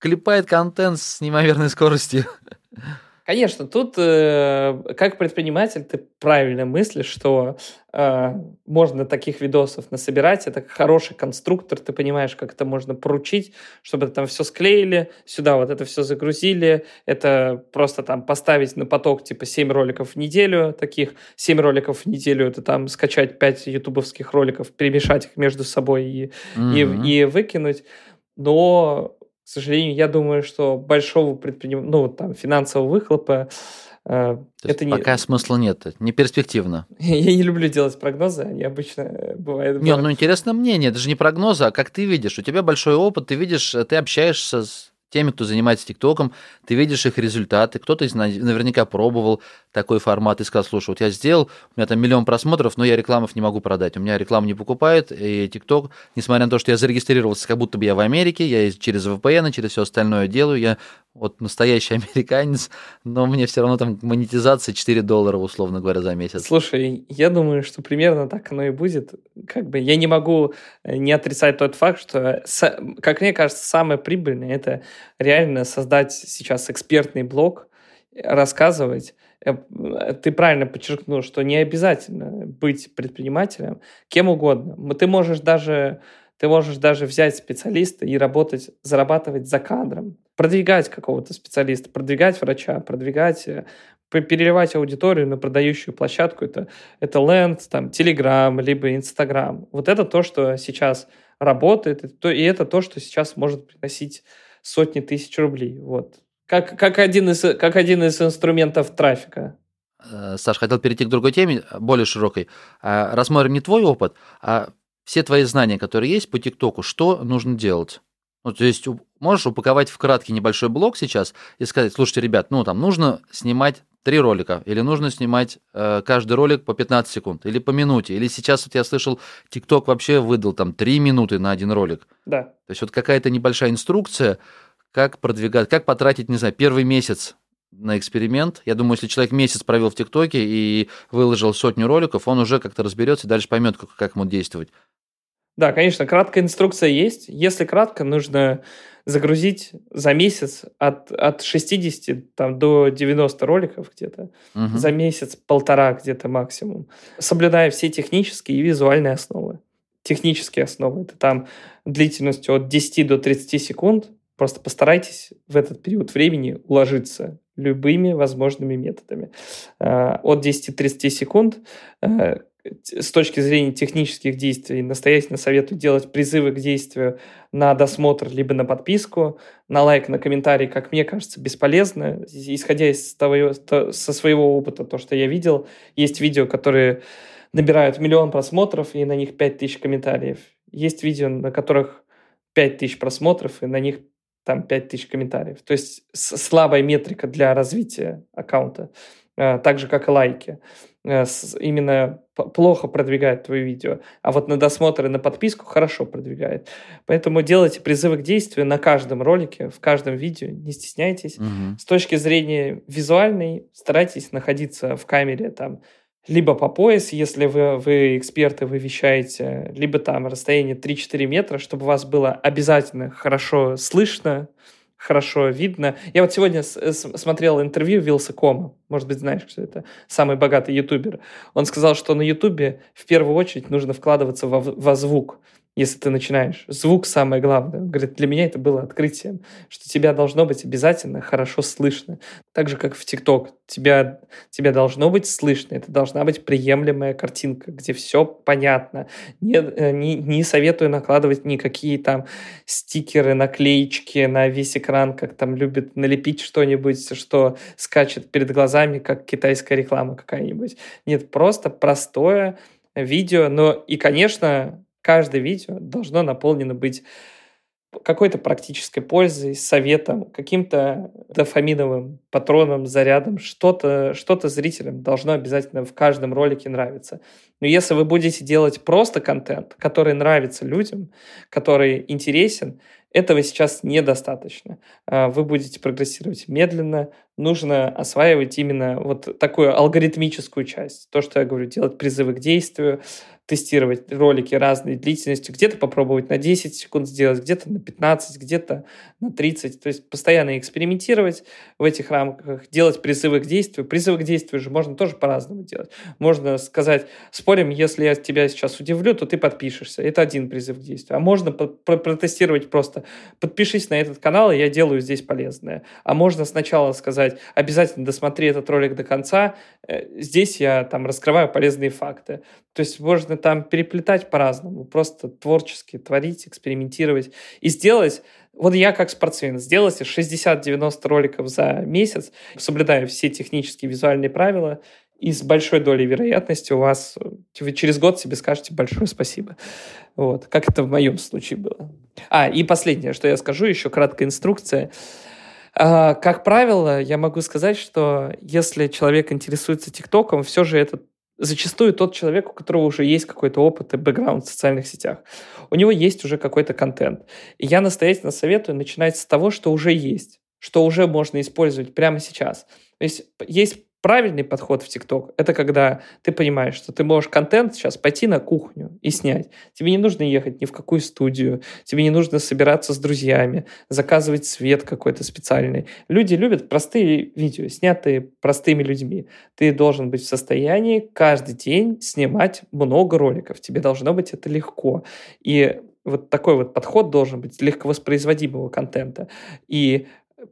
клепает контент с неимоверной скоростью. Конечно, тут э, как предприниматель ты правильно мыслишь, что э, можно таких видосов насобирать. Это хороший конструктор, ты понимаешь, как это можно поручить, чтобы там все склеили, сюда вот это все загрузили. Это просто там поставить на поток типа 7 роликов в неделю таких. 7 роликов в неделю это там скачать 5 ютубовских роликов, перемешать их между собой и, mm-hmm. и, и выкинуть. Но к сожалению, я думаю, что большого предприним... ну, там, финансового выхлопа э, это пока не... смысла нет, не перспективно. Я не люблю делать прогнозы, они обычно э, бывают... Не, ну интересно мнение, это же не прогнозы, а как ты видишь. У тебя большой опыт, ты видишь, ты общаешься с теми, кто занимается ТикТоком, ты видишь их результаты, кто-то наверняка пробовал такой формат и сказал, слушай, вот я сделал, у меня там миллион просмотров, но я рекламов не могу продать, у меня рекламу не покупает, и ТикТок, несмотря на то, что я зарегистрировался, как будто бы я в Америке, я через VPN, через все остальное делаю, я вот настоящий американец, но мне все равно там монетизация 4 доллара, условно говоря, за месяц. Слушай, я думаю, что примерно так оно и будет. Как бы я не могу э, не отрицать тот факт, что, как мне кажется, самое прибыльное это реально создать сейчас экспертный блог, рассказывать. Э, ты правильно подчеркнул, что не обязательно быть предпринимателем, кем угодно. Ты можешь даже ты можешь даже взять специалиста и работать, зарабатывать за кадром, продвигать какого-то специалиста, продвигать врача, продвигать э, переливать аудиторию на продающую площадку, это, это Land, там, Telegram, либо Instagram. Вот это то, что сейчас работает, и это то, что сейчас может приносить сотни тысяч рублей. Вот. Как, как, один, из, как один из инструментов трафика. Э, Саш, хотел перейти к другой теме, более широкой. А, рассмотрим не твой опыт, а все твои знания, которые есть по ТикТоку, что нужно делать? Ну, то есть можешь упаковать в краткий небольшой блок сейчас и сказать, слушайте, ребят, ну там нужно снимать три ролика, или нужно снимать э, каждый ролик по 15 секунд, или по минуте, или сейчас вот я слышал, ТикТок вообще выдал там 3 минуты на один ролик. Да. То есть вот какая-то небольшая инструкция, как продвигать, как потратить, не знаю, первый месяц на эксперимент. Я думаю, если человек месяц провел в ТикТоке и выложил сотню роликов, он уже как-то разберется и дальше поймет, как, как ему действовать. Да, конечно, краткая инструкция есть. Если кратко, нужно загрузить за месяц от, от 60 там, до 90 роликов где-то. Угу. За месяц-полтора где-то максимум. Соблюдая все технические и визуальные основы. Технические основы. Это там длительностью от 10 до 30 секунд. Просто постарайтесь в этот период времени уложиться любыми возможными методами. А, от 10-30 секунд э, с точки зрения технических действий настоятельно советую делать призывы к действию на досмотр либо на подписку, на лайк, на комментарий, как мне кажется, бесполезно. Исходя из того, со своего опыта, то, что я видел, есть видео, которые набирают миллион просмотров, и на них 5000 комментариев. Есть видео, на которых 5000 просмотров, и на них там 5000 комментариев. То есть слабая метрика для развития аккаунта, э, так же, как и лайки. Э, именно плохо продвигает твое видео, а вот на досмотр и на подписку хорошо продвигает. Поэтому делайте призывы к действию на каждом ролике, в каждом видео, не стесняйтесь. Угу. С точки зрения визуальной, старайтесь находиться в камере там либо по пояс, если вы, вы эксперты, вы вещаете, либо там расстояние 3-4 метра, чтобы вас было обязательно хорошо слышно, хорошо видно. Я вот сегодня смотрел интервью Вилсакома, может быть, знаешь, что это самый богатый ютубер. Он сказал, что на ютубе в первую очередь нужно вкладываться во, во звук если ты начинаешь. Звук самое главное. Говорит, для меня это было открытием, что тебя должно быть обязательно хорошо слышно. Так же, как в ТикТок. Тебя, тебя должно быть слышно. Это должна быть приемлемая картинка, где все понятно. Не, э, не, не советую накладывать никакие там стикеры, наклеечки на весь экран, как там любят налепить что-нибудь, что скачет перед глазами, как китайская реклама какая-нибудь. Нет, просто простое видео. Но и, конечно, каждое видео должно наполнено быть какой-то практической пользой, советом, каким-то дофаминовым патроном, зарядом, что-то что зрителям должно обязательно в каждом ролике нравиться. Но если вы будете делать просто контент, который нравится людям, который интересен, этого сейчас недостаточно. А, вы будете прогрессировать медленно. Нужно осваивать именно вот такую алгоритмическую часть. То, что я говорю, делать призывы к действию, тестировать ролики разной длительности, где-то попробовать на 10 секунд сделать, где-то на 15, где-то на 30. То есть постоянно экспериментировать в этих рамках, делать призывы к действию. Призывы к действию же можно тоже по-разному делать. Можно сказать, спорим, если я тебя сейчас удивлю, то ты подпишешься. Это один призыв к действию. А можно протестировать просто, подпишись на этот канал, и я делаю здесь полезное. А можно сначала сказать, обязательно досмотри этот ролик до конца, здесь я там раскрываю полезные факты. То есть можно там переплетать по-разному, просто творчески творить, экспериментировать и сделать вот я как спортсмен сделайте 60-90 роликов за месяц, соблюдая все технические визуальные правила, и с большой долей вероятности у вас вы через год себе скажете большое спасибо. Вот, как это в моем случае было. А, и последнее, что я скажу, еще краткая инструкция. А, как правило, я могу сказать, что если человек интересуется ТикТоком, все же это зачастую тот человек, у которого уже есть какой-то опыт и бэкграунд в социальных сетях. У него есть уже какой-то контент. И я настоятельно советую начинать с того, что уже есть, что уже можно использовать прямо сейчас. То есть есть Правильный подход в ТикТок – это когда ты понимаешь, что ты можешь контент сейчас пойти на кухню и снять. Тебе не нужно ехать ни в какую студию, тебе не нужно собираться с друзьями, заказывать свет какой-то специальный. Люди любят простые видео, снятые простыми людьми. Ты должен быть в состоянии каждый день снимать много роликов. Тебе должно быть это легко. И вот такой вот подход должен быть легковоспроизводимого контента. И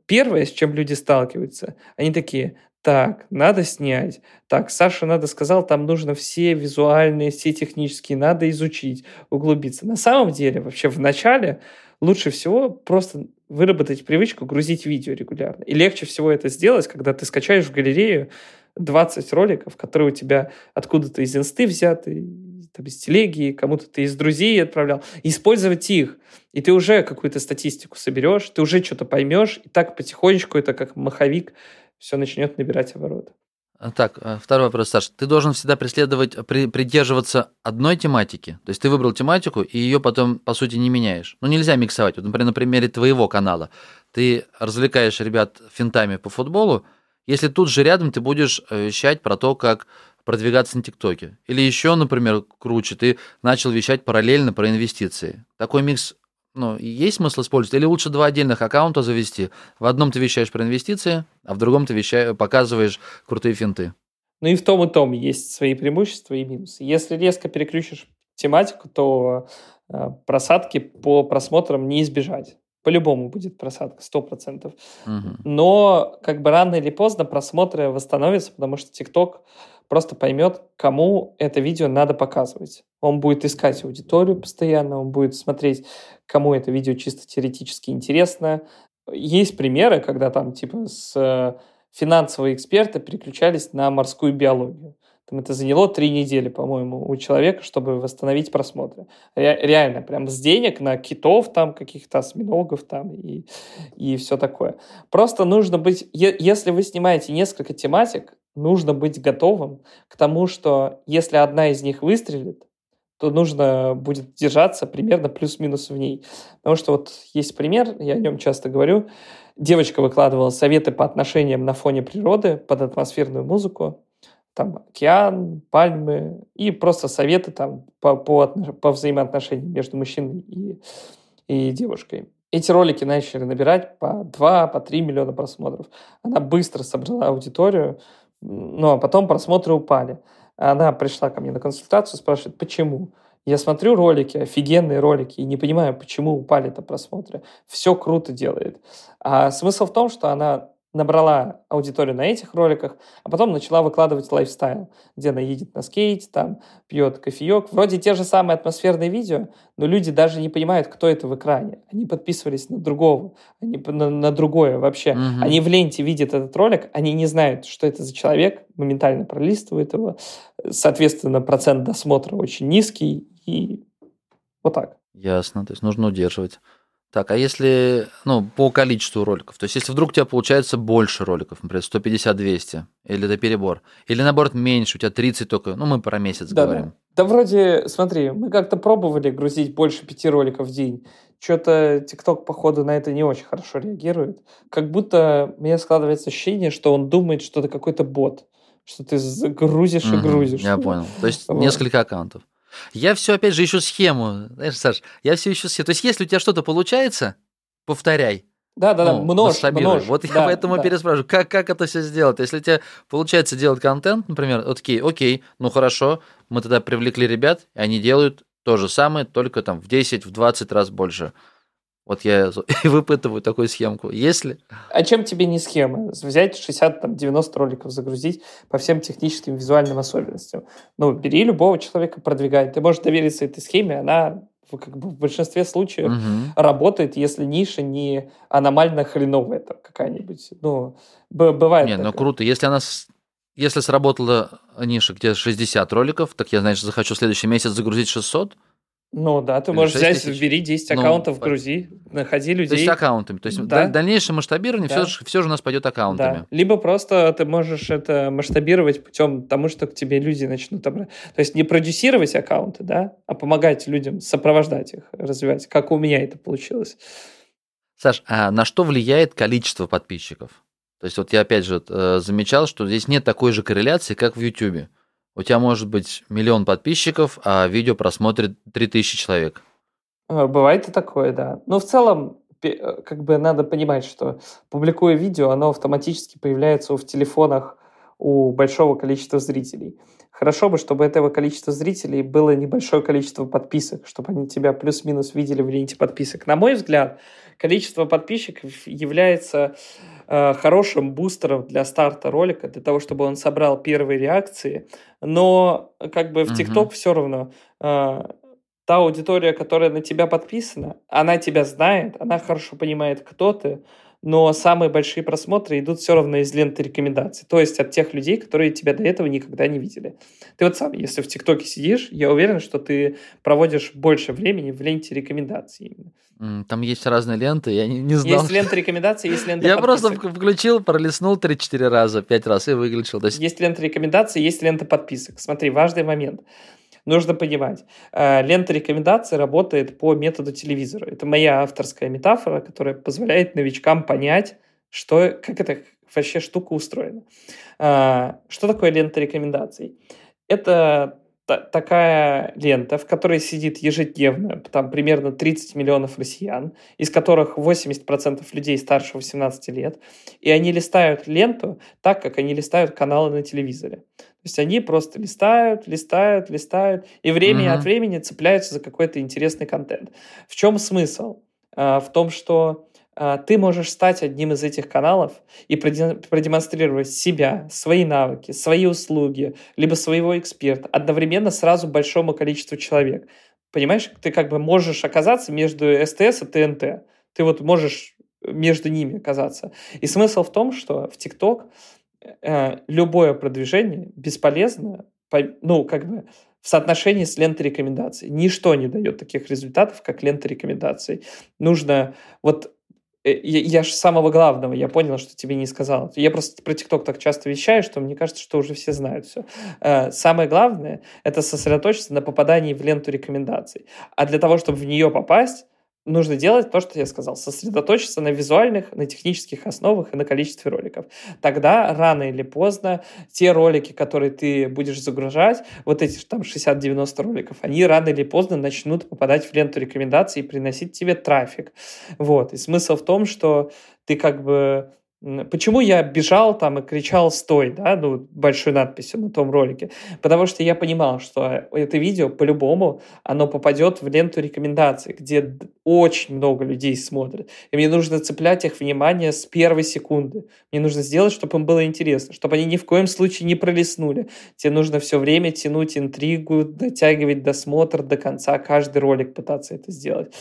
первое, с чем люди сталкиваются, они такие, так, надо снять. Так, Саша надо сказал, там нужно все визуальные, все технические, надо изучить, углубиться. На самом деле, вообще в начале лучше всего просто выработать привычку грузить видео регулярно. И легче всего это сделать, когда ты скачаешь в галерею 20 роликов, которые у тебя откуда-то из инсты взяты, там, из телеги, кому-то ты из друзей отправлял, использовать их. И ты уже какую-то статистику соберешь, ты уже что-то поймешь, и так потихонечку это как маховик все начнет набирать обороты. А, так, а, второй вопрос, Саш. Ты должен всегда преследовать, при, придерживаться одной тематики. То есть ты выбрал тематику, и ее потом, по сути, не меняешь. Ну, нельзя миксовать. Вот, например, на примере твоего канала. Ты развлекаешь ребят финтами по футболу, если тут же рядом ты будешь э, вещать про то, как продвигаться на ТикТоке. Или еще, например, круче, ты начал вещать параллельно про инвестиции. Такой микс ну, есть смысл использовать? Или лучше два отдельных аккаунта завести? В одном ты вещаешь про инвестиции, а в другом ты вещаешь, показываешь крутые финты. Ну и в том и том есть свои преимущества и минусы. Если резко переключишь тематику, то э, просадки по просмотрам не избежать. По-любому будет просадка, 100%. Угу. Но как бы рано или поздно просмотры восстановятся, потому что TikTok просто поймет, кому это видео надо показывать. Он будет искать аудиторию постоянно, он будет смотреть, кому это видео чисто теоретически интересно. Есть примеры, когда там типа с э, финансовые эксперты переключались на морскую биологию. Там это заняло три недели, по-моему, у человека, чтобы восстановить просмотры. Ре- реально, прям с денег на китов там, каких-то осьминогов там и, и все такое. Просто нужно быть... Е- если вы снимаете несколько тематик, нужно быть готовым к тому, что если одна из них выстрелит, то нужно будет держаться примерно плюс-минус в ней. Потому что вот есть пример, я о нем часто говорю. Девочка выкладывала советы по отношениям на фоне природы под атмосферную музыку. Там океан, пальмы и просто советы там по, по, по взаимоотношениям между мужчиной и, и девушкой. Эти ролики начали набирать по 2, по 3 миллиона просмотров. Она быстро собрала аудиторию, но потом просмотры упали. Она пришла ко мне на консультацию, спрашивает, почему? Я смотрю ролики, офигенные ролики, и не понимаю, почему упали-то просмотры. Все круто делает. А смысл в том, что она набрала аудиторию на этих роликах, а потом начала выкладывать лайфстайл, где она едет на скейте, там пьет кофеек. Вроде те же самые атмосферные видео, но люди даже не понимают, кто это в экране. Они подписывались на другого, они на, на другое вообще. Угу. Они в ленте видят этот ролик, они не знают, что это за человек, моментально пролистывают его. Соответственно, процент досмотра очень низкий, и вот так. Ясно, то есть нужно удерживать. Так, а если, ну, по количеству роликов, то есть если вдруг у тебя получается больше роликов, например, 150-200, или это перебор, или наоборот меньше, у тебя 30 только, ну, мы про месяц Да, говорим. да. Да вроде, смотри, мы как-то пробовали грузить больше пяти роликов в день. Что-то ТикТок, походу, на это не очень хорошо реагирует. Как будто мне складывается ощущение, что он думает, что это какой-то бот. Что ты грузишь и грузишь. Я понял. То есть Вот. несколько аккаунтов. Я все, опять же, ищу схему. Знаешь, Саш, я все ищу схему. То есть если у тебя что-то получается, повторяй. Да, да, да, ну, множь, множь. Вот я Да, поэтому да. переспрашиваю, как, как это все сделать? Если тебе получается делать контент, например, окей, окей, ну хорошо, мы тогда привлекли ребят, и они делают то же самое, только там в 10, в 20 раз больше. Вот я и выпытываю такую схемку. Если А чем тебе не схема? Взять 60-90 роликов, загрузить по всем техническим визуальным особенностям. Ну, бери любого человека, продвигай. Ты можешь довериться этой схеме, она в- как бы в большинстве случаев Мгм. работает, если ниша не аномально хреновая там какая-нибудь. Ну, бывает Не, ну такое. круто. Если она если сработала ниша, где 60 роликов, так я, значит, захочу в следующий месяц загрузить 600. Ну да, ты Или можешь 6 взять, тысяч. бери 10 Ну, аккаунтов, по- грузи, находи То есть людей. аккаунтами. То есть Да. даль- дальнейшем масштабирование Да. все, же, все же у нас пойдет аккаунтами. Да. Либо просто ты можешь это масштабировать путем тому, что к тебе люди начнут То есть не продюсировать аккаунты, да, а помогать людям, сопровождать их, развивать, как у меня это получилось. Саш, а на что влияет количество подписчиков? То есть вот я опять же э, замечал, что здесь нет такой же корреляции, как в YouTube. У тебя может быть миллион подписчиков, а видео просмотрит 3000 человек. Э, Бывает и такое, да. Но в целом, э, как бы надо понимать, что публикуя видео, оно автоматически появляется в телефонах у большого количества зрителей. Хорошо бы, чтобы этого количества зрителей было небольшое количество подписок, чтобы они тебя плюс-минус видели в ленте подписок. На мой взгляд, количество подписчиков является э, хорошим бустером для старта ролика, для того, чтобы он собрал первые реакции. Но как бы в. ТикТок все равно э, та аудитория, которая на тебя подписана, она тебя знает, она хорошо понимает, кто ты, но самые большие просмотры идут все равно из ленты рекомендаций, то есть от тех людей, которые тебя до этого никогда не видели. Ты вот сам, если в ТикТоке сидишь, я уверен, что ты проводишь больше времени в ленте рекомендаций. Там есть разные ленты, я не, не знал. Есть лента рекомендаций, есть лента Я просто подписок. включил, пролистнул 3-4 раза, 5 раз и выключил. Есть лента рекомендаций, есть лента подписок. Смотри, важный момент. Нужно понимать. э, Лента рекомендаций работает по методу телевизора. Это моя авторская метафора, которая позволяет новичкам понять, что, как эта вообще штука устроена. А, Что такое лента рекомендаций? Это та- такая лента, в которой сидит ежедневно там примерно 30 миллионов россиян, из которых 80% людей старше 18 лет, и они листают ленту так, как они листают каналы на телевизоре. То есть они просто листают, листают, листают, и время Мгм. от времени цепляются за какой-то интересный контент. В чем смысл? А, В том, что ты можешь стать одним из этих каналов и проде- продемонстрировать себя, свои навыки, свои услуги, либо своего эксперта одновременно сразу большому количеству человек. Понимаешь, ты как бы можешь оказаться между СТС и ТНТ. Ты вот можешь между ними оказаться. И смысл в том, что в ТикТок э, любое продвижение бесполезно, по- ну, как бы в соотношении с лентой рекомендаций. Ничто не дает таких результатов, как лента рекомендаций. Нужно вот э, я, я же самого главного, я понял, что тебе не сказал. Я просто про ТикТок так часто вещаю, что мне кажется, что уже все знают все. Самое главное – это сосредоточиться на попадании в ленту рекомендаций. А для того, чтобы в нее попасть, нужно делать то, что я сказал. Сосредоточиться на визуальных, на технических основах и на количестве роликов. Тогда рано или поздно те ролики, которые ты будешь загружать, вот эти там 60-90 роликов, они рано или поздно начнут попадать в ленту рекомендаций и приносить тебе трафик. Вот. И смысл в том, что ты как бы Почему я бежал там и кричал «стой», да, ну, большой надписью на том ролике? Потому что я понимал, что это видео по-любому, оно попадет в ленту рекомендаций, где очень много людей смотрят. И мне нужно цеплять их внимание с первой секунды. Мне нужно сделать, чтобы им было интересно, чтобы они ни в коем случае не пролистнули. Тебе нужно все время тянуть интригу, дотягивать досмотр до конца, каждый ролик пытаться это сделать.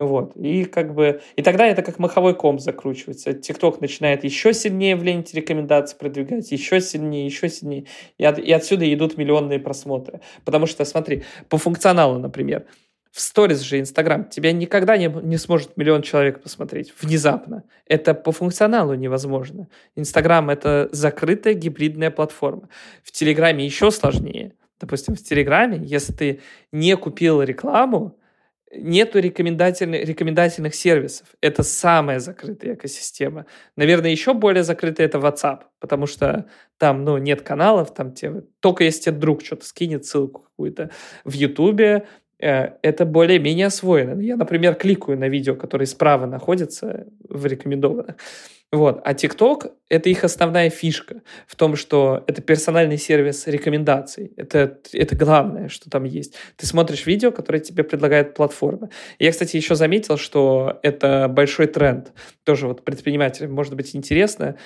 Вот. И как бы... И тогда это как маховой ком закручивается. ТикТок начинает еще сильнее в ленте рекомендаций продвигать, еще сильнее, еще сильнее. И, от- и отсюда идут миллионные просмотры. Потому что, смотри, по функционалу, например, В сторис же Инстаграм тебя никогда не, не сможет миллион человек посмотреть внезапно. Это по функционалу невозможно. Инстаграм — это закрытая гибридная платформа. В Телеграме еще сложнее. Допустим, в Телеграме, если ты не купил рекламу, нету рекомендательных, рекомендательных сервисов. Это самая закрытая экосистема. Наверное, еще более закрытая это WhatsApp, потому что там ну, нет каналов, там те, только если тебе друг что-то скинет ссылку какую-то. В Ютубе Э, это более-менее освоено. Я, например, кликаю на видео, которые справа находятся в рекомендованных. Вот. А TikTok — это их основная фишка в том, что это персональный сервис рекомендаций. Это, это главное, что там есть. Ты смотришь видео, которое тебе предлагает платформа. Я, кстати, еще заметил, что это большой тренд. Тоже вот предпринимателям может быть интересно,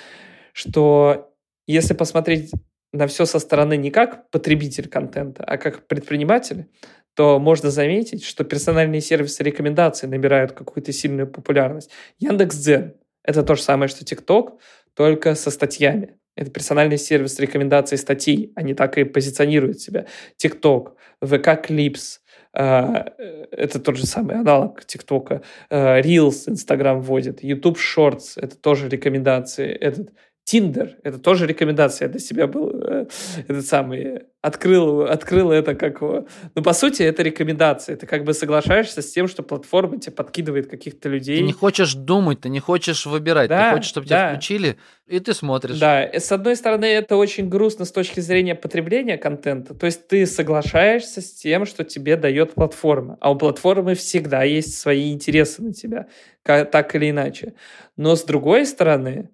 что если посмотреть на все со стороны не как потребитель контента, а как предприниматель, то можно заметить, что персональные сервисы рекомендаций набирают какую-то сильную популярность. Яндекс.Дзен — это то же самое, что ТикТок, только со статьями. Это персональный сервис рекомендаций статей. Они так и позиционируют себя. ТикТок, ВК Клипс, это тот же самый аналог ТикТока. Reels Инстаграм вводит. YouTube Shorts — это тоже рекомендации. Этот Тиндер, это тоже рекомендация для себя был э, этот самый, открыл, открыл это как... Ну, по сути, это рекомендация. Ты как бы соглашаешься с тем, что платформа тебе подкидывает каких-то людей. Ты не хочешь думать, ты не хочешь выбирать, да, ты хочешь, чтобы да. тебя включили, и ты смотришь. Да, и с одной стороны, это очень грустно с точки зрения потребления контента. То есть ты соглашаешься с тем, что тебе дает платформа. А у платформы всегда есть свои интересы на тебя, так или иначе. Но с другой стороны,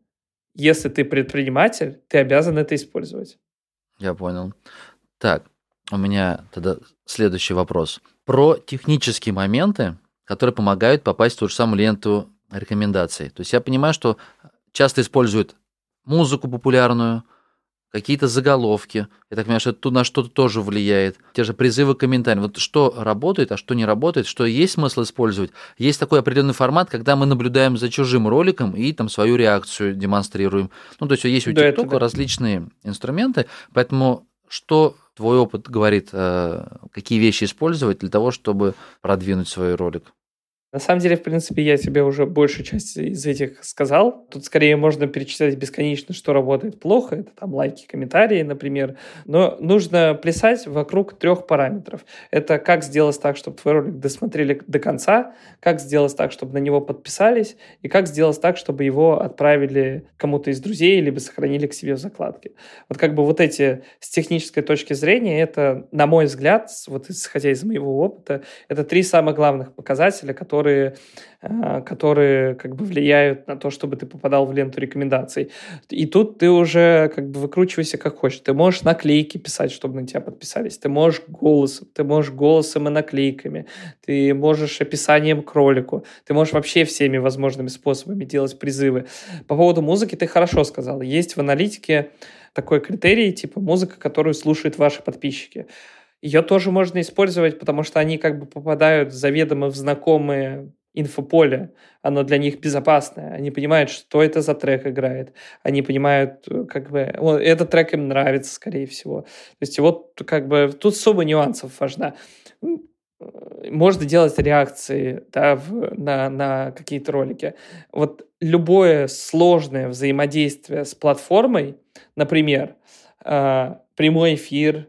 если ты предприниматель, ты обязан это использовать. Я понял. Так, у меня тогда следующий вопрос. Про технические моменты, которые помогают попасть в ту же самую ленту рекомендаций. То есть я понимаю, что часто используют музыку популярную, какие-то заголовки. Я так понимаю, что это на что-то тоже влияет. Те же призывы к комментариям. Вот что работает, а что не работает, что есть смысл использовать. Есть такой определенный формат, когда мы наблюдаем за чужим роликом и там свою реакцию демонстрируем. Ну, то есть есть у да, TikTok да. различные инструменты, поэтому что твой опыт говорит, э, какие вещи использовать для того, чтобы продвинуть свой ролик? На самом деле, в принципе, я тебе уже большую часть из этих сказал. Тут скорее можно перечислять бесконечно, что работает плохо. Это там лайки, комментарии, например. Но нужно плясать вокруг трех параметров. Это как сделать так, чтобы твой ролик досмотрели до конца, как сделать так, чтобы на него подписались, и как сделать так, чтобы его отправили кому-то из друзей, либо сохранили к себе в закладке. Вот как бы вот эти с технической точки зрения, это, на мой взгляд, вот исходя из моего опыта, это три самых главных показателя, которые которые, э, которые как бы влияют на то, чтобы ты попадал в ленту рекомендаций. И тут ты уже как бы выкручивайся как хочешь. Ты можешь наклейки писать, чтобы на тебя подписались. Ты можешь голосом, ты можешь голосом и наклейками. Ты можешь описанием к ролику. Ты можешь вообще всеми возможными способами делать призывы. По поводу музыки ты хорошо сказал. Есть в аналитике такой критерий, типа музыка, которую слушают ваши подписчики. Ее тоже можно использовать, потому что они как бы попадают заведомо в знакомые инфополе, оно для них безопасное. Они понимают, что это за трек играет. Они понимают, э, как бы, вот, этот трек им нравится, скорее всего. То есть вот как бы тут сумма нюансов важна. Э, можно делать реакции да, в, на, на какие-то ролики. Вот любое сложное взаимодействие с платформой, например, э, прямой эфир,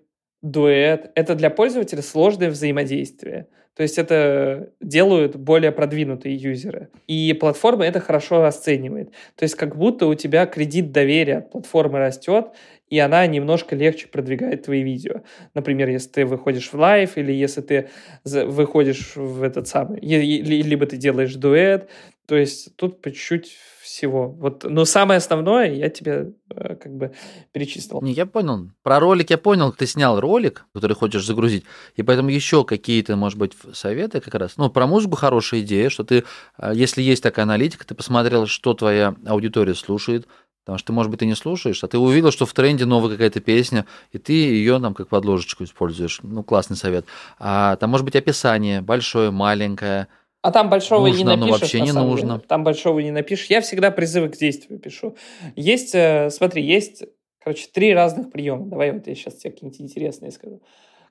дуэт. Это для пользователя сложное взаимодействие. То есть это делают более продвинутые юзеры. И платформа это хорошо расценивает. То есть как будто у тебя кредит доверия от платформы растет, и она немножко легче продвигает твои видео. Например, если ты выходишь в live, или если ты выходишь в этот самый, либо ты делаешь дуэт, то есть тут по чуть-чуть всего. Вот, но самое основное я тебе э, как бы перечислил. Не, я понял. Про ролик я понял. Ты снял ролик, который хочешь загрузить, и поэтому еще какие-то, может быть, советы как раз. Ну, про музыку хорошая идея, что ты, э, если есть такая аналитика, ты посмотрел, что твоя аудитория слушает, Потому что, может быть, ты не слушаешь, а ты увидел, что в тренде новая какая-то песня, и ты ее там как подложечку используешь. Ну, классный совет. А там может быть описание большое, маленькое, а там большого нужно, не напишешь. Но вообще не нужно. Деле. Там большого не напишешь. Я всегда призывы к действию пишу. Есть, э, смотри, есть, короче, три разных приема. Давай вот я сейчас тебе какие-нибудь интересные скажу.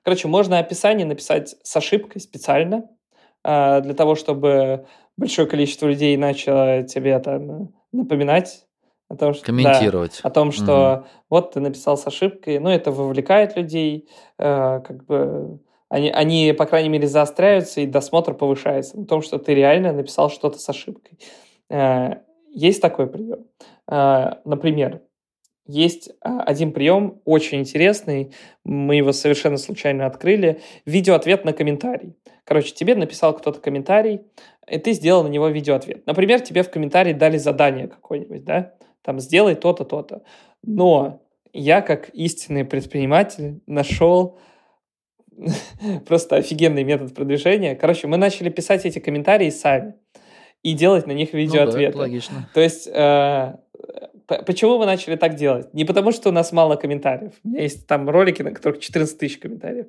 Короче, можно описание написать с ошибкой специально. э, для того, чтобы большое количество людей начало тебе там напоминать о том, что, Комментировать. Да, о том, что угу. вот ты написал с ошибкой, ну, это вовлекает людей, э, как бы они, они, по крайней мере, заостряются, и досмотр повышается на том, что ты реально написал что-то с ошибкой. Э, есть такой прием. Э, например, есть а, один прием, очень интересный, мы его совершенно случайно открыли, видеоответ на комментарий. Короче, тебе написал кто-то комментарий, и ты сделал на него видеоответ. Например, тебе в комментарии дали задание какое-нибудь, да, там, сделай то-то, то-то. Но я, как истинный предприниматель, нашел просто офигенный метод продвижения. Короче, мы начали писать эти комментарии сами и делать на них видеоответы. Ну да, логично. То есть э, Почему мы начали так делать? Не потому, что у нас мало комментариев. У меня есть там ролики, на которых 14 тысяч комментариев.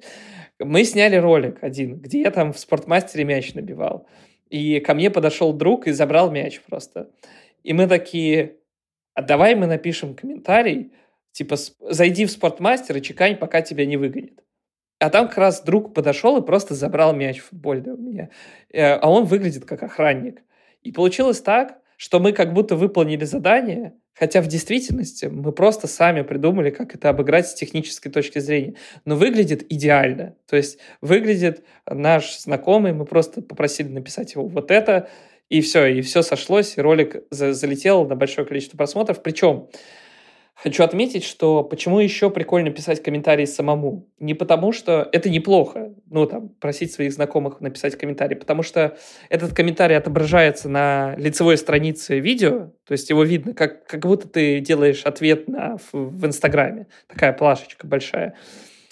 Мы сняли ролик один, где я там в спортмастере мяч набивал. И ко мне подошел друг и забрал мяч просто. И мы такие, а давай мы напишем комментарий, типа, зайди в спортмастер и чекань, пока тебя не выгонит. А там как раз друг подошел и просто забрал мяч футбольный у меня. Э, а он выглядит как охранник. И получилось так, что мы как будто выполнили задание, хотя в действительности мы просто сами придумали, как это обыграть с технической точки зрения. Но выглядит идеально. То есть выглядит наш знакомый, мы просто попросили написать его вот это, и все, и все сошлось, и ролик залетел на большое количество просмотров. Причем Хочу отметить, что почему еще прикольно писать комментарии самому? Не потому, что это неплохо, ну, там, просить своих знакомых написать комментарий, потому что этот комментарий отображается на лицевой странице видео, то есть его видно, как, как будто ты делаешь ответ на, в, в Инстаграме, такая плашечка большая.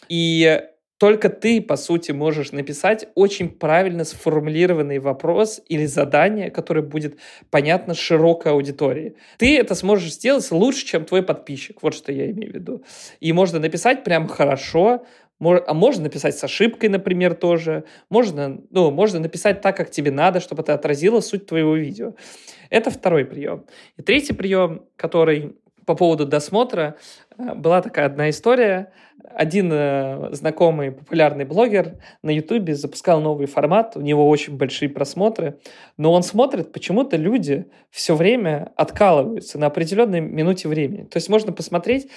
И только ты, по сути, можешь написать очень правильно сформулированный вопрос или задание, которое будет понятно широкой аудитории. Ты это сможешь сделать лучше, чем твой подписчик. Вот что я имею в виду. И можно написать прям хорошо, а можно написать с ошибкой, например, тоже. Можно, ну, можно написать так, как тебе надо, чтобы это отразило суть твоего видео. Это второй прием. И третий прием, который по поводу досмотра, э, была такая одна история – один э, знакомый популярный блогер на Ютубе запускал новый формат, у него очень большие просмотры, но он смотрит, почему-то люди все время откалываются на определенной минуте времени. То есть можно посмотреть,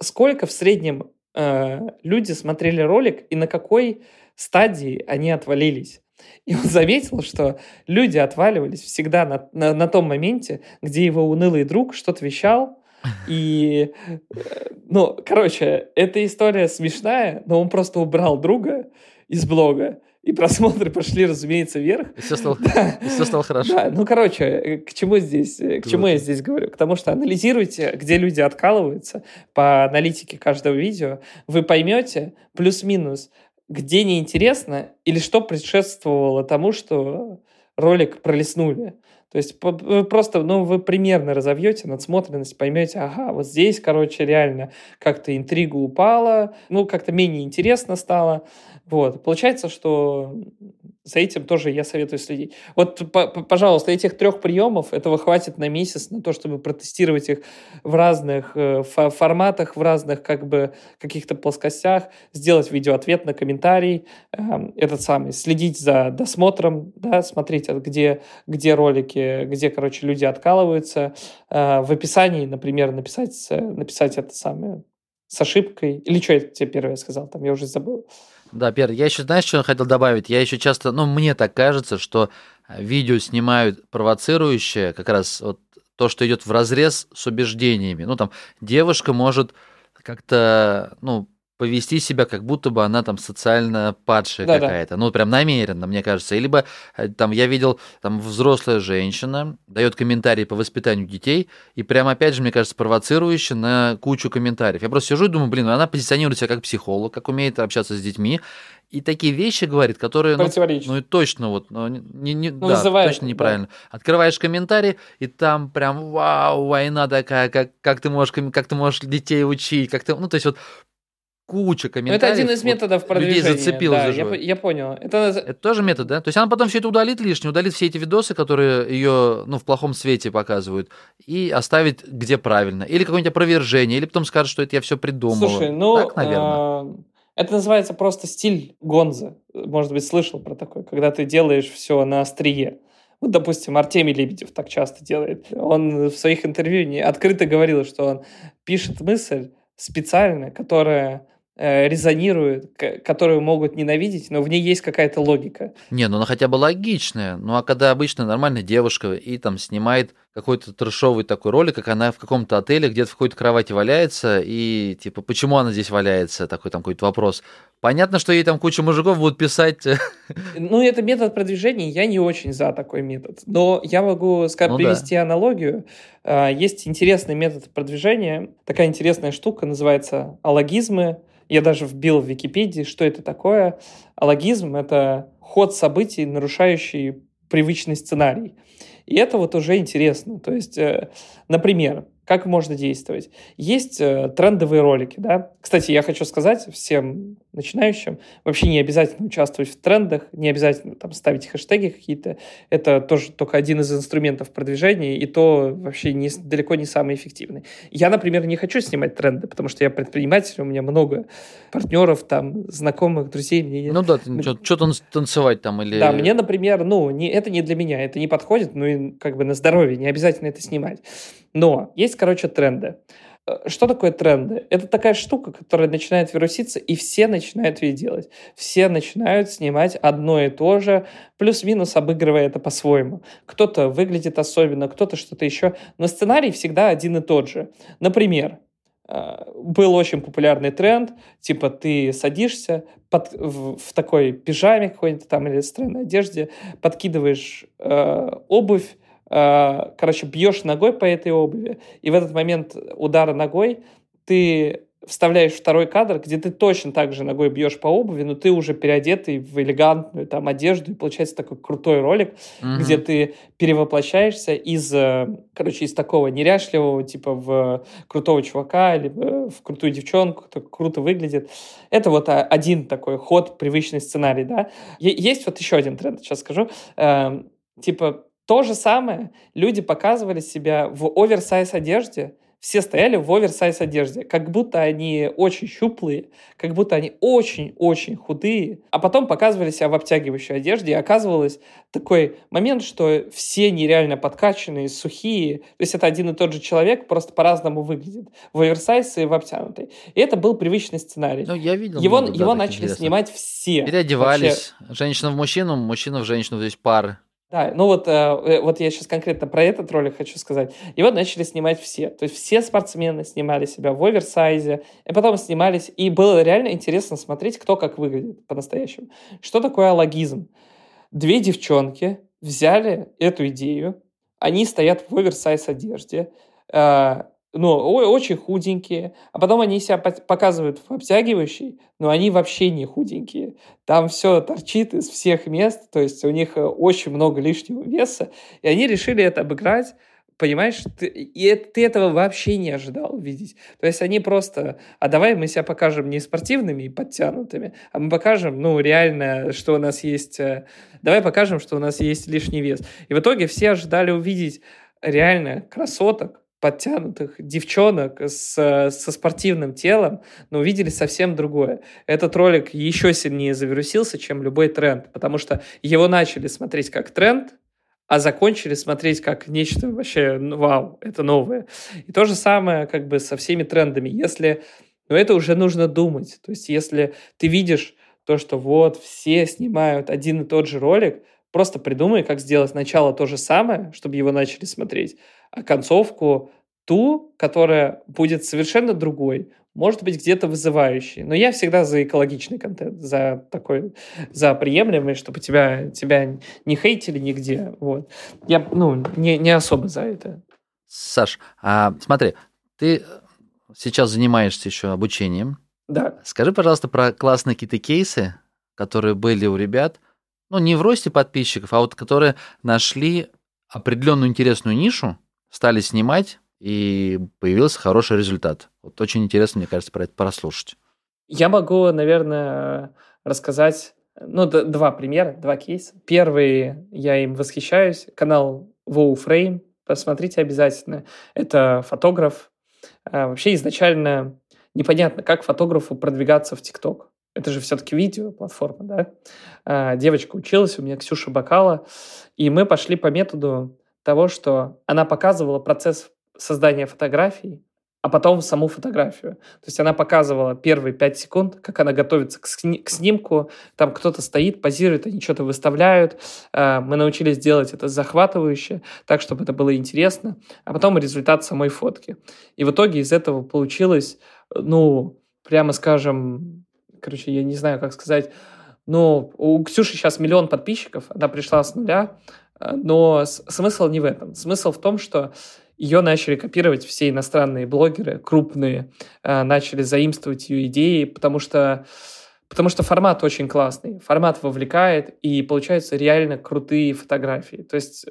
сколько в среднем э, люди смотрели ролик и на какой стадии они отвалились. И он заметил, что люди отваливались всегда на, на, на том моменте, где его унылый друг что-то вещал, и, э, ну, короче, эта история смешная, но он просто убрал друга из блога, и просмотры пошли, разумеется, вверх. И все стало, да. и все стало хорошо. Да, ну, короче, э, к чему здесь, э, к чему я здесь говорю? К тому, что анализируйте, где люди откалываются по аналитике каждого видео, вы поймете плюс-минус, где неинтересно или что предшествовало тому, что ролик пролистнули. То есть просто, ну, вы примерно разовьете надсмотренность, поймете, ага, вот здесь, короче, реально как-то интрига упала, ну, как-то менее интересно стало. Вот. Получается, что за этим тоже я советую следить. Вот, пожалуйста, этих трех приемов, этого хватит на месяц на то, чтобы протестировать их в разных э, форматах, в разных как бы каких-то плоскостях, сделать видеоответ на комментарий, э, этот самый, следить за досмотром, да, смотреть, где, где ролики, где, короче, люди откалываются. Э, в описании, например, написать, написать это самое с ошибкой. Или что я тебе первое сказал, там я уже забыл. Да, Пер, я еще, знаешь, что хотел добавить? Я еще часто, ну, мне так кажется, что э, видео снимают провоцирующее, как раз вот то, что идет в разрез с убеждениями. Ну, там, девушка может как-то, ну, повести себя, как будто бы она там социально падшая да, какая-то. Да. Ну, прям намеренно, мне кажется. Либо э, там я видел, там взрослая женщина дает комментарии по воспитанию детей, и прям опять же, мне кажется, провоцирующе на кучу комментариев. Я просто сижу и думаю, блин, она позиционирует себя как психолог, как умеет общаться с детьми, и такие вещи говорит, которые, ну, ну и точно вот, ну, не, не, ну, да, называет, точно неправильно. Да. Открываешь комментарий, и там прям вау, война такая, как, как ты можешь, как ты можешь детей учить, как ты, ну то есть вот куча комментариев. Но это один из методов продвижения. Людей зацепил да, я, я понял. Это... это тоже метод, да? То есть она потом все это удалит лишнее, удалит все эти видосы, которые ее ну, в плохом свете показывают, и оставит где правильно. Или какое-нибудь опровержение, или потом скажет, что это я все придумала. Слушай, ну, так, наверное. А, Это называется просто стиль гонза. Может быть, слышал про такой, когда ты делаешь все на острие. Вот, допустим, Артемий Лебедев так часто делает. Он в своих интервью не открыто говорил, что он пишет мысль специально, которая Э, резонирует, которую могут ненавидеть, но в ней есть какая-то логика. Не, ну она хотя бы логичная. Ну а когда обычно нормальная девушка и там снимает какой-то трешовый такой ролик, как она в каком-то отеле где-то в какой-то кровати валяется, и типа, почему она здесь валяется, такой там какой-то вопрос. Понятно, что ей там куча мужиков будут писать. Ну, это метод продвижения, я не очень за такой метод. Но я могу, скажем, ну, привести да. аналогию. А, есть интересный метод продвижения, такая интересная штука, называется алогизмы. Я даже вбил в Википедии, что это такое. Алогизм — это ход событий, нарушающий привычный сценарий. И это вот уже интересно. То есть, э, например, как можно действовать? Есть э, трендовые ролики, да. Кстати, я хочу сказать всем начинающим, вообще не обязательно участвовать в трендах, не обязательно там ставить хэштеги какие-то. Это тоже только один из инструментов продвижения, и то вообще не, далеко не самый эффективный. Я, например, не хочу снимать тренды, потому что я предприниматель, у меня много партнеров, там, знакомых, друзей. Мне... Ну да, что-то танцевать там или... Да, мне, например, ну, не, это не для меня, это не подходит, ну и как бы на здоровье, не обязательно это снимать. Но есть, короче, тренды. Э, что такое тренды? Это такая штука, которая начинает вируситься, и все начинают ее делать. Все начинают снимать одно и то же, плюс-минус обыгрывая это по-своему. Кто-то выглядит особенно, кто-то что-то еще, но сценарий всегда один и тот же. Например, э, был очень популярный тренд, типа ты садишься под, в, в такой пижаме какой-нибудь там или странной одежде, подкидываешь э, обувь, короче, бьешь ногой по этой обуви, и в этот момент удара ногой ты вставляешь второй кадр, где ты точно так же ногой бьешь по обуви, но ты уже переодетый в элегантную там одежду, и получается такой крутой ролик, угу. где ты перевоплощаешься из, э, короче, из такого неряшливого, типа, в крутого чувака или в крутую девчонку, кто круто выглядит. Это вот один такой ход, привычный сценарий, да. Есть вот еще один тренд, сейчас скажу. Эм, типа, то же самое люди показывали себя в оверсайз одежде, все стояли в оверсайз одежде, как будто они очень щуплые, как будто они очень-очень худые, а потом показывали себя в обтягивающей одежде, и оказывалось такой момент, что все нереально подкачанные, сухие, то есть это один и тот же человек, просто по-разному выглядит, в оверсайз и в обтянутый. И это был привычный сценарий. Ну, я видел. Его, много, его да, начали снимать все. Переодевались. Вообще. Женщина в мужчину, мужчина в женщину, здесь пары. Да, ну вот, э, э, вот я сейчас конкретно про этот ролик хочу сказать. Его начали снимать все. То есть все спортсмены снимали себя в оверсайзе, и потом снимались, и было реально интересно смотреть, кто как выглядит по-настоящему. Что такое логизм? Две девчонки взяли эту идею, они стоят в оверсайз одежде, э, ну, очень худенькие, а потом они себя показывают в обтягивающей, но они вообще не худенькие. Там все торчит из всех мест, то есть у них э, очень много лишнего веса, и они решили это обыграть, понимаешь, ты, и ты этого вообще не ожидал видеть. То есть они просто, а давай мы себя покажем не спортивными и подтянутыми, а мы покажем, ну, реально, что у нас есть, э, давай покажем, что у нас есть лишний вес. И в итоге все ожидали увидеть реально красоток, подтянутых девчонок с, со спортивным телом, но увидели совсем другое. Этот ролик еще сильнее завирусился, чем любой тренд, потому что его начали смотреть как тренд, а закончили смотреть как нечто вообще, ну, вау, это новое. И то же самое как бы со всеми трендами. Если, ну, это уже нужно думать. То есть если ты видишь то, что вот все снимают один и тот же ролик, просто придумай, как сделать сначала то же самое, чтобы его начали смотреть, концовку ту, которая будет совершенно другой, может быть, где-то вызывающей. Но я всегда за экологичный контент, за такой, за приемлемый, чтобы тебя, тебя не хейтили нигде. Вот. Я, ну, не, не особо за это. Саш, а смотри, ты сейчас занимаешься еще обучением. Да. Скажи, пожалуйста, про классные какие-то кейсы, которые были у ребят, ну, не в росте подписчиков, а вот которые нашли определенную интересную нишу, стали снимать, и появился хороший результат. Вот очень интересно, мне кажется, про это прослушать. Я могу, наверное, рассказать ну, два примера, два кейса. Первый, я им восхищаюсь, канал Wow Frame, посмотрите обязательно. Это фотограф. А, вообще изначально непонятно, как фотографу продвигаться в ТикТок. это же все-таки видео-платформа, да. А, девочка училась, у меня Ксюша Бакала, и мы пошли по методу того, что она показывала процесс создания фотографий, а потом саму фотографию. То есть она показывала первые пять секунд, как она готовится к, сни- к снимку, там кто-то стоит, позирует, они что-то выставляют. А, мы научились делать это захватывающе, так, чтобы это было интересно, а потом результат самой фотки. И в итоге из этого получилось, ну, прямо скажем, короче, я не знаю, как сказать, но у Ксюши сейчас миллион подписчиков, она пришла с нуля, но смысл не в этом. Смысл в том, что ее начали копировать все иностранные блогеры, крупные, э, начали заимствовать ее идеи, потому что Потому что формат очень классный, формат вовлекает, и получаются реально крутые фотографии. То есть э,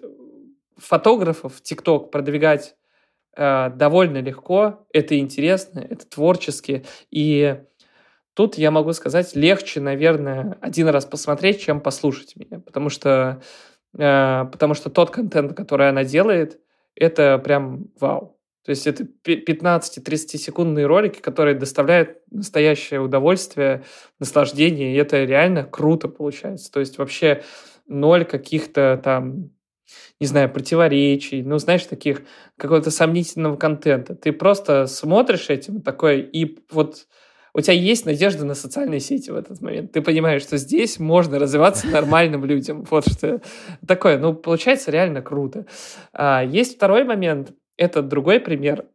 фотографов в ТикТок продвигать э, довольно легко, это интересно, это творчески, и тут я могу сказать, легче, наверное, один раз посмотреть, чем послушать меня, потому что, э, потому что тот контент, который она делает, это прям вау. То есть это 15-30 секундные ролики, которые доставляют настоящее удовольствие, наслаждение, и это реально круто получается. То есть вообще ноль каких-то там, не знаю, противоречий, ну, знаешь, таких какого-то сомнительного контента. Ты просто смотришь этим такой, и вот у тебя есть надежда на социальные сети в этот момент. Ты понимаешь, что здесь можно развиваться нормальным людям. Вот что такое. Ну, получается реально круто. А, есть второй момент. Это другой пример.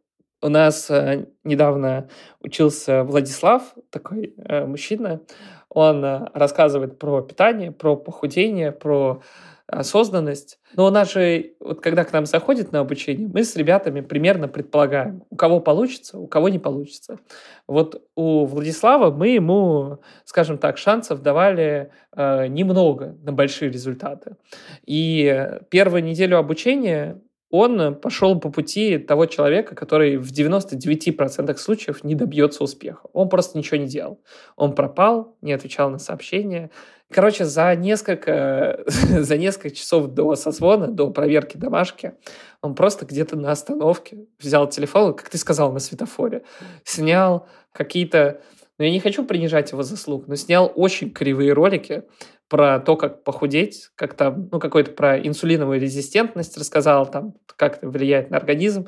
У нас а, недавно учился Владислав, такой а, мужчина. Он а, рассказывает про питание, про похудение, про осознанность. Но же, вот когда к нам заходит на обучение, мы с ребятами примерно предполагаем, у кого получится, у кого не получится. Вот у Владислава мы ему, скажем так, шансов давали э, немного на большие результаты. И первую неделю обучения он пошел по пути того человека, который в 99% случаев не добьется успеха. Он просто ничего не делал. Он пропал, не отвечал на сообщения, Короче, за несколько, за несколько часов до созвона, до проверки домашки, он просто где-то на остановке взял телефон, как ты сказал, на светофоре, снял какие-то... Ну, я не хочу принижать его заслуг, но снял очень кривые ролики про то, как похудеть, как там, ну, какой-то про инсулиновую резистентность рассказал, там, как это влияет на организм.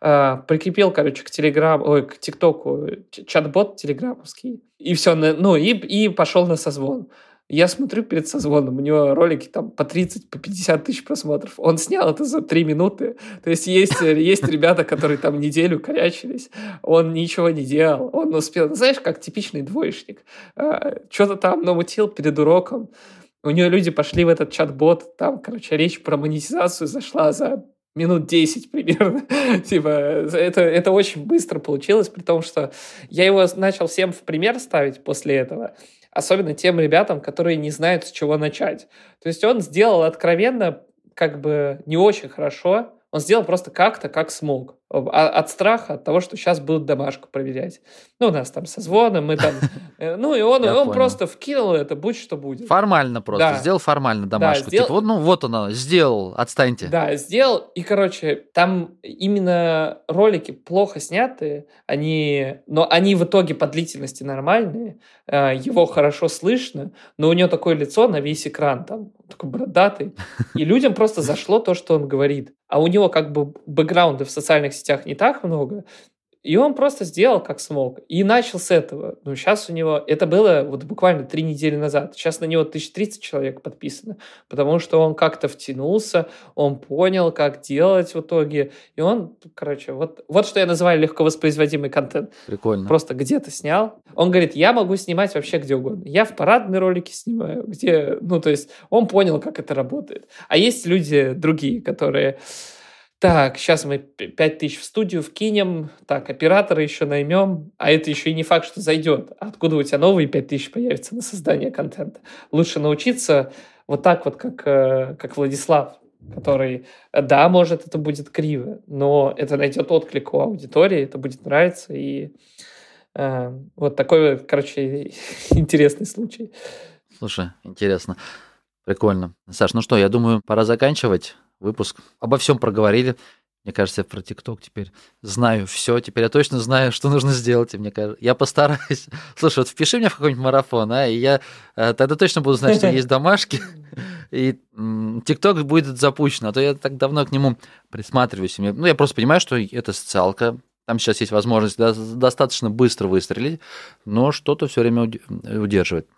Uh, прикрепил, короче, к Телеграм, ой, к ТикТоку чат-бот телеграммовский, и все, ну, и, и пошел на созвон. Я смотрю перед созвоном, у него ролики там по 30, по 50 тысяч просмотров. Он снял это за 3 минуты. То есть есть, есть ребята, которые там неделю корячились. Он ничего не делал. Он успел, знаешь, как типичный двоечник. А, что-то там намутил перед уроком. У него люди пошли в этот чат-бот, там, короче, речь про монетизацию зашла за минут 10 примерно. типа, это, это очень быстро получилось, при том, что я его начал всем в пример ставить после этого особенно тем ребятам, которые не знают, с чего начать. То есть он сделал откровенно как бы не очень хорошо, он сделал просто как-то, как смог. А, от страха, от того, что сейчас будут домашку проверять. Ну, у нас там созвоны, мы там... Э, ну, и он, он просто вкинул это, будь что будет. Формально просто, да. сделал формально домашку. Да, сделал... Типа, вот, ну, вот оно, сделал, отстаньте. Да, сделал, и, короче, там именно ролики плохо снятые, они... Но они в итоге по длительности нормальные, э, его хорошо слышно, но у него такое лицо на весь экран, там, такой бородатый, и людям просто зашло то, что он говорит. А у него как бы бэкграунда в социальных сетях не так много, и он просто сделал, как смог. И начал с этого. Ну, сейчас у него... Это было вот буквально три недели назад. Сейчас на него 1030 человек подписано. Потому что он как-то втянулся, он понял, как делать в итоге. И он, короче, вот, вот что я называю легко воспроизводимый контент. Прикольно. Просто где-то снял. Он говорит, я могу снимать вообще где угодно. Я в парадные ролики снимаю, где... Ну, то есть он понял, как это работает. А есть люди другие, которые так, сейчас мы 5 тысяч в студию вкинем, так, оператора еще наймем, а это еще и не факт, что зайдет. Откуда у тебя новые 5 тысяч появятся на создание контента? Лучше научиться вот так вот, как, э, как Владислав, который, да, может, это будет криво, но это найдет отклик у аудитории, это будет нравиться, и э, вот такой, короче, интересный случай. Слушай, интересно. Прикольно. Саш, ну что, я думаю, пора заканчивать выпуск. Обо всем проговорили. Мне кажется, я про ТикТок теперь знаю все. Теперь я точно знаю, что нужно сделать. И мне кажется, я постараюсь. Слушай, вот впиши меня в какой-нибудь марафон, а, и я э, тогда точно буду знать, что есть домашки. И ТикТок будет запущен. А то я так давно к нему присматриваюсь. Ну, я просто понимаю, что это социалка. Там сейчас есть возможность достаточно быстро выстрелить, но что-то все время удерживает.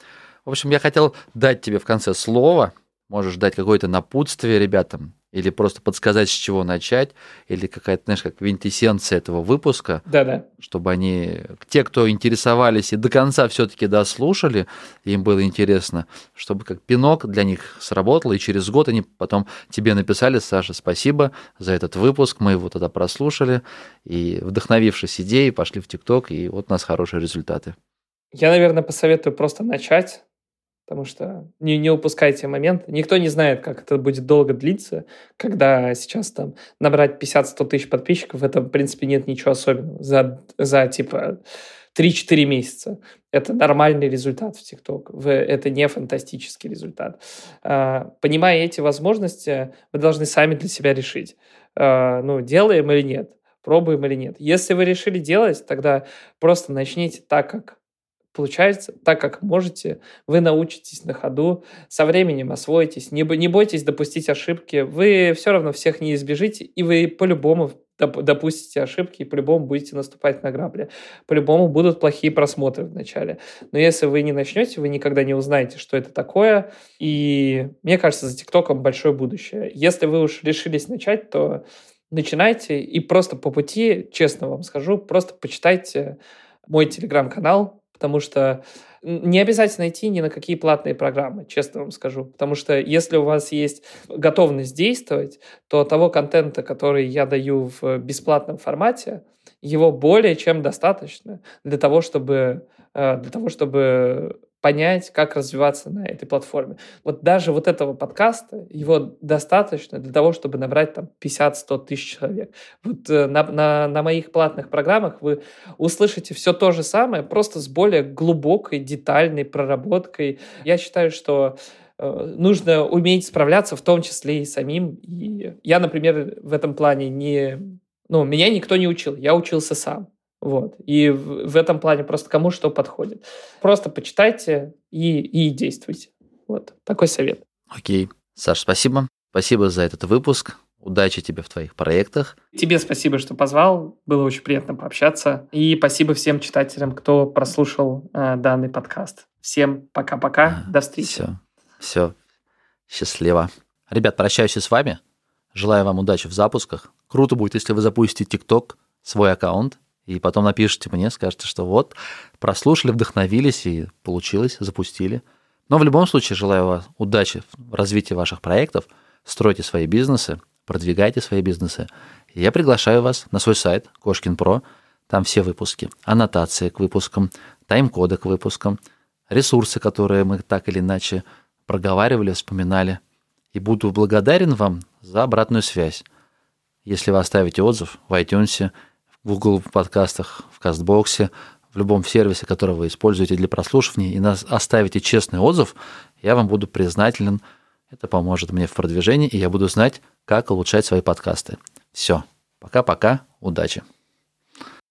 В общем, я хотел дать тебе в конце слово. Можешь дать какое-то напутствие ребятам или просто подсказать, с чего начать, или какая-то, знаешь, как квинтэссенция этого выпуска, Да-да. чтобы они, те, кто интересовались и до конца все-таки дослушали, им было интересно, чтобы как пинок для них сработал, и через год они потом тебе написали, Саша, спасибо за этот выпуск, мы его тогда прослушали, и вдохновившись идеей, пошли в ТикТок, и вот у нас хорошие результаты. Я, наверное, посоветую просто начать потому что не, не упускайте момент. Никто не знает, как это будет долго длиться, когда сейчас там набрать 50-100 тысяч подписчиков, в этом, в принципе, нет ничего особенного. За, за типа 3-4 месяца. Это нормальный результат в ТикТок. Это не фантастический результат. А, понимая эти возможности, вы должны сами для себя решить, а, ну, делаем или нет, пробуем или нет. Если вы решили делать, тогда просто начните так, как получается, так как можете, вы научитесь на ходу, со временем освоитесь, не, не бойтесь допустить ошибки, вы все равно всех не избежите, и вы по-любому допустите ошибки и по-любому будете наступать на грабли. По-любому будут плохие просмотры вначале. Но если вы не начнете, вы никогда не узнаете, что это такое. И мне кажется, за ТикТоком большое будущее. Если вы уж решились начать, то начинайте и просто по пути, честно вам скажу, просто почитайте мой телеграм-канал, потому что не обязательно идти ни на какие платные программы, честно вам скажу. Потому что если у вас есть готовность действовать, то того контента, который я даю в бесплатном формате, его более чем достаточно для того, чтобы, э, для того, чтобы понять, как развиваться на этой платформе. Вот даже вот этого подкаста, его достаточно для того, чтобы набрать там 50-100 тысяч человек. Вот э, на, на, на моих платных программах вы услышите все то же самое, просто с более глубокой, детальной проработкой. Я считаю, что э, нужно уметь справляться, в том числе и самим. И я, например, в этом плане не... Ну, меня никто не учил, я учился сам. Вот. И в, в этом плане просто кому что подходит. Просто почитайте и, и действуйте. Вот. Такой совет. Окей. Саш, спасибо. Спасибо за этот выпуск. Удачи тебе в твоих проектах. Тебе спасибо, что позвал. Было очень приятно пообщаться. И спасибо всем читателям, кто прослушал э, данный подкаст. Всем пока-пока. До встречи. Все. Все. Счастливо. Ребят, прощаюсь с вами. Желаю вам удачи в запусках. Круто будет, если вы запустите TikTok, свой аккаунт, и потом напишите мне, скажете, что вот, прослушали, вдохновились и получилось, запустили. Но в любом случае желаю вам удачи в развитии ваших проектов, стройте свои бизнесы, продвигайте свои бизнесы. Я приглашаю вас на свой сайт Кошкин Про, там все выпуски, аннотации к выпускам, тайм-коды к выпускам, ресурсы, которые мы так или иначе проговаривали, вспоминали. И буду благодарен вам за обратную связь. Если вы оставите отзыв в iTunes – в Google подкастах, в Кастбоксе, в любом сервисе, который вы используете для прослушивания, и нас оставите честный отзыв, я вам буду признателен. Это поможет мне в продвижении, и я буду знать, как улучшать свои подкасты. Все. Пока-пока. Удачи.